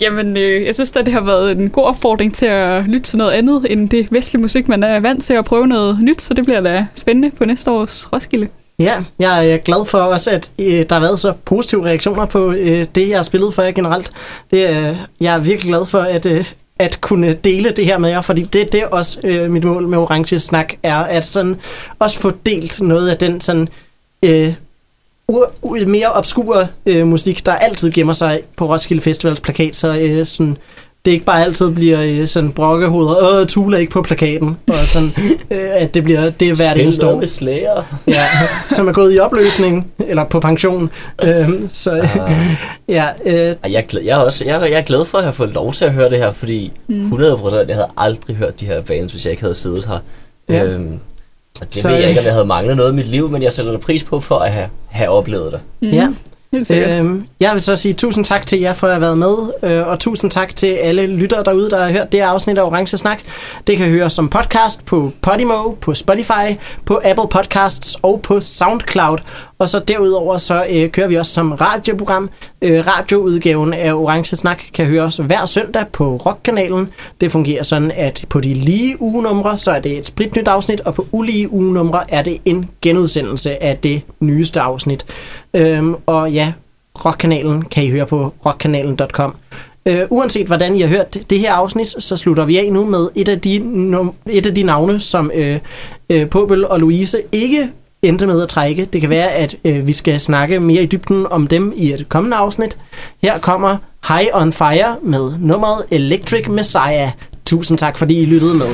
Jamen, øh, jeg synes at det har været en god opfordring til at lytte til noget andet end det vestlige musik, man er vant til at prøve noget nyt, så det bliver da spændende på næste års Roskilde. Ja, jeg er glad for også, at øh, der har været så positive reaktioner på øh, det, jeg har spillet for jer generelt. Det, øh, jeg er virkelig glad for, at, øh, at kunne dele det her med jer, fordi det, det er også øh, mit mål med Orange Snak, er at sådan også få delt noget af den sådan øh, u- u- mere obskure øh, musik, der altid gemmer sig på Roskilde Festivals plakat, så øh, sådan, det ikke bare altid bliver øh, sådan brokkehoveder, åh, Tula ikke på plakaten, og sådan, øh, at det bliver, det er hvert eneste år, med Slayer. ja, som er gået i opløsning, eller på pension. Øh, så ja, øh, Jeg er, glad, jeg, er også, jeg, er- jeg er glad for at have fået lov til at høre det her, fordi mm. 100% jeg havde aldrig hørt de her bands, hvis jeg ikke havde siddet her. Ja. Øhm, og det Så, så, ved jeg øh, ikke, om jeg havde manglet noget i mit liv, men jeg sætter da pris på for at have, have oplevet det. Mm. ja. Helt sikkert. Øhm, jeg vil så sige tusind tak til jer for at have været med, øh, og tusind tak til alle lyttere derude, der har hørt det her afsnit af Orange Snak. Det kan høres som podcast på Podimo, på Spotify, på Apple Podcasts og på SoundCloud. Og så derudover så øh, kører vi også som radioprogram. Øh, radioudgaven af Orange Snak kan høres hver søndag på Rockkanalen. Det fungerer sådan, at på de lige ugenumre, så er det et spritnyt afsnit, og på ulige ugenumre er det en genudsendelse af det nyeste afsnit. Øhm, og ja, Rockkanalen kan I høre på rockkanalen.com. Øh, uanset hvordan I har hørt det her afsnit, så slutter vi af nu med et af de, et af de navne, som øh, øh, Påbøl og Louise ikke endte med at trække. Det kan være, at øh, vi skal snakke mere i dybden om dem i et kommende afsnit. Her kommer High on Fire med nummeret Electric Messiah. Tusind tak, fordi I lyttede med.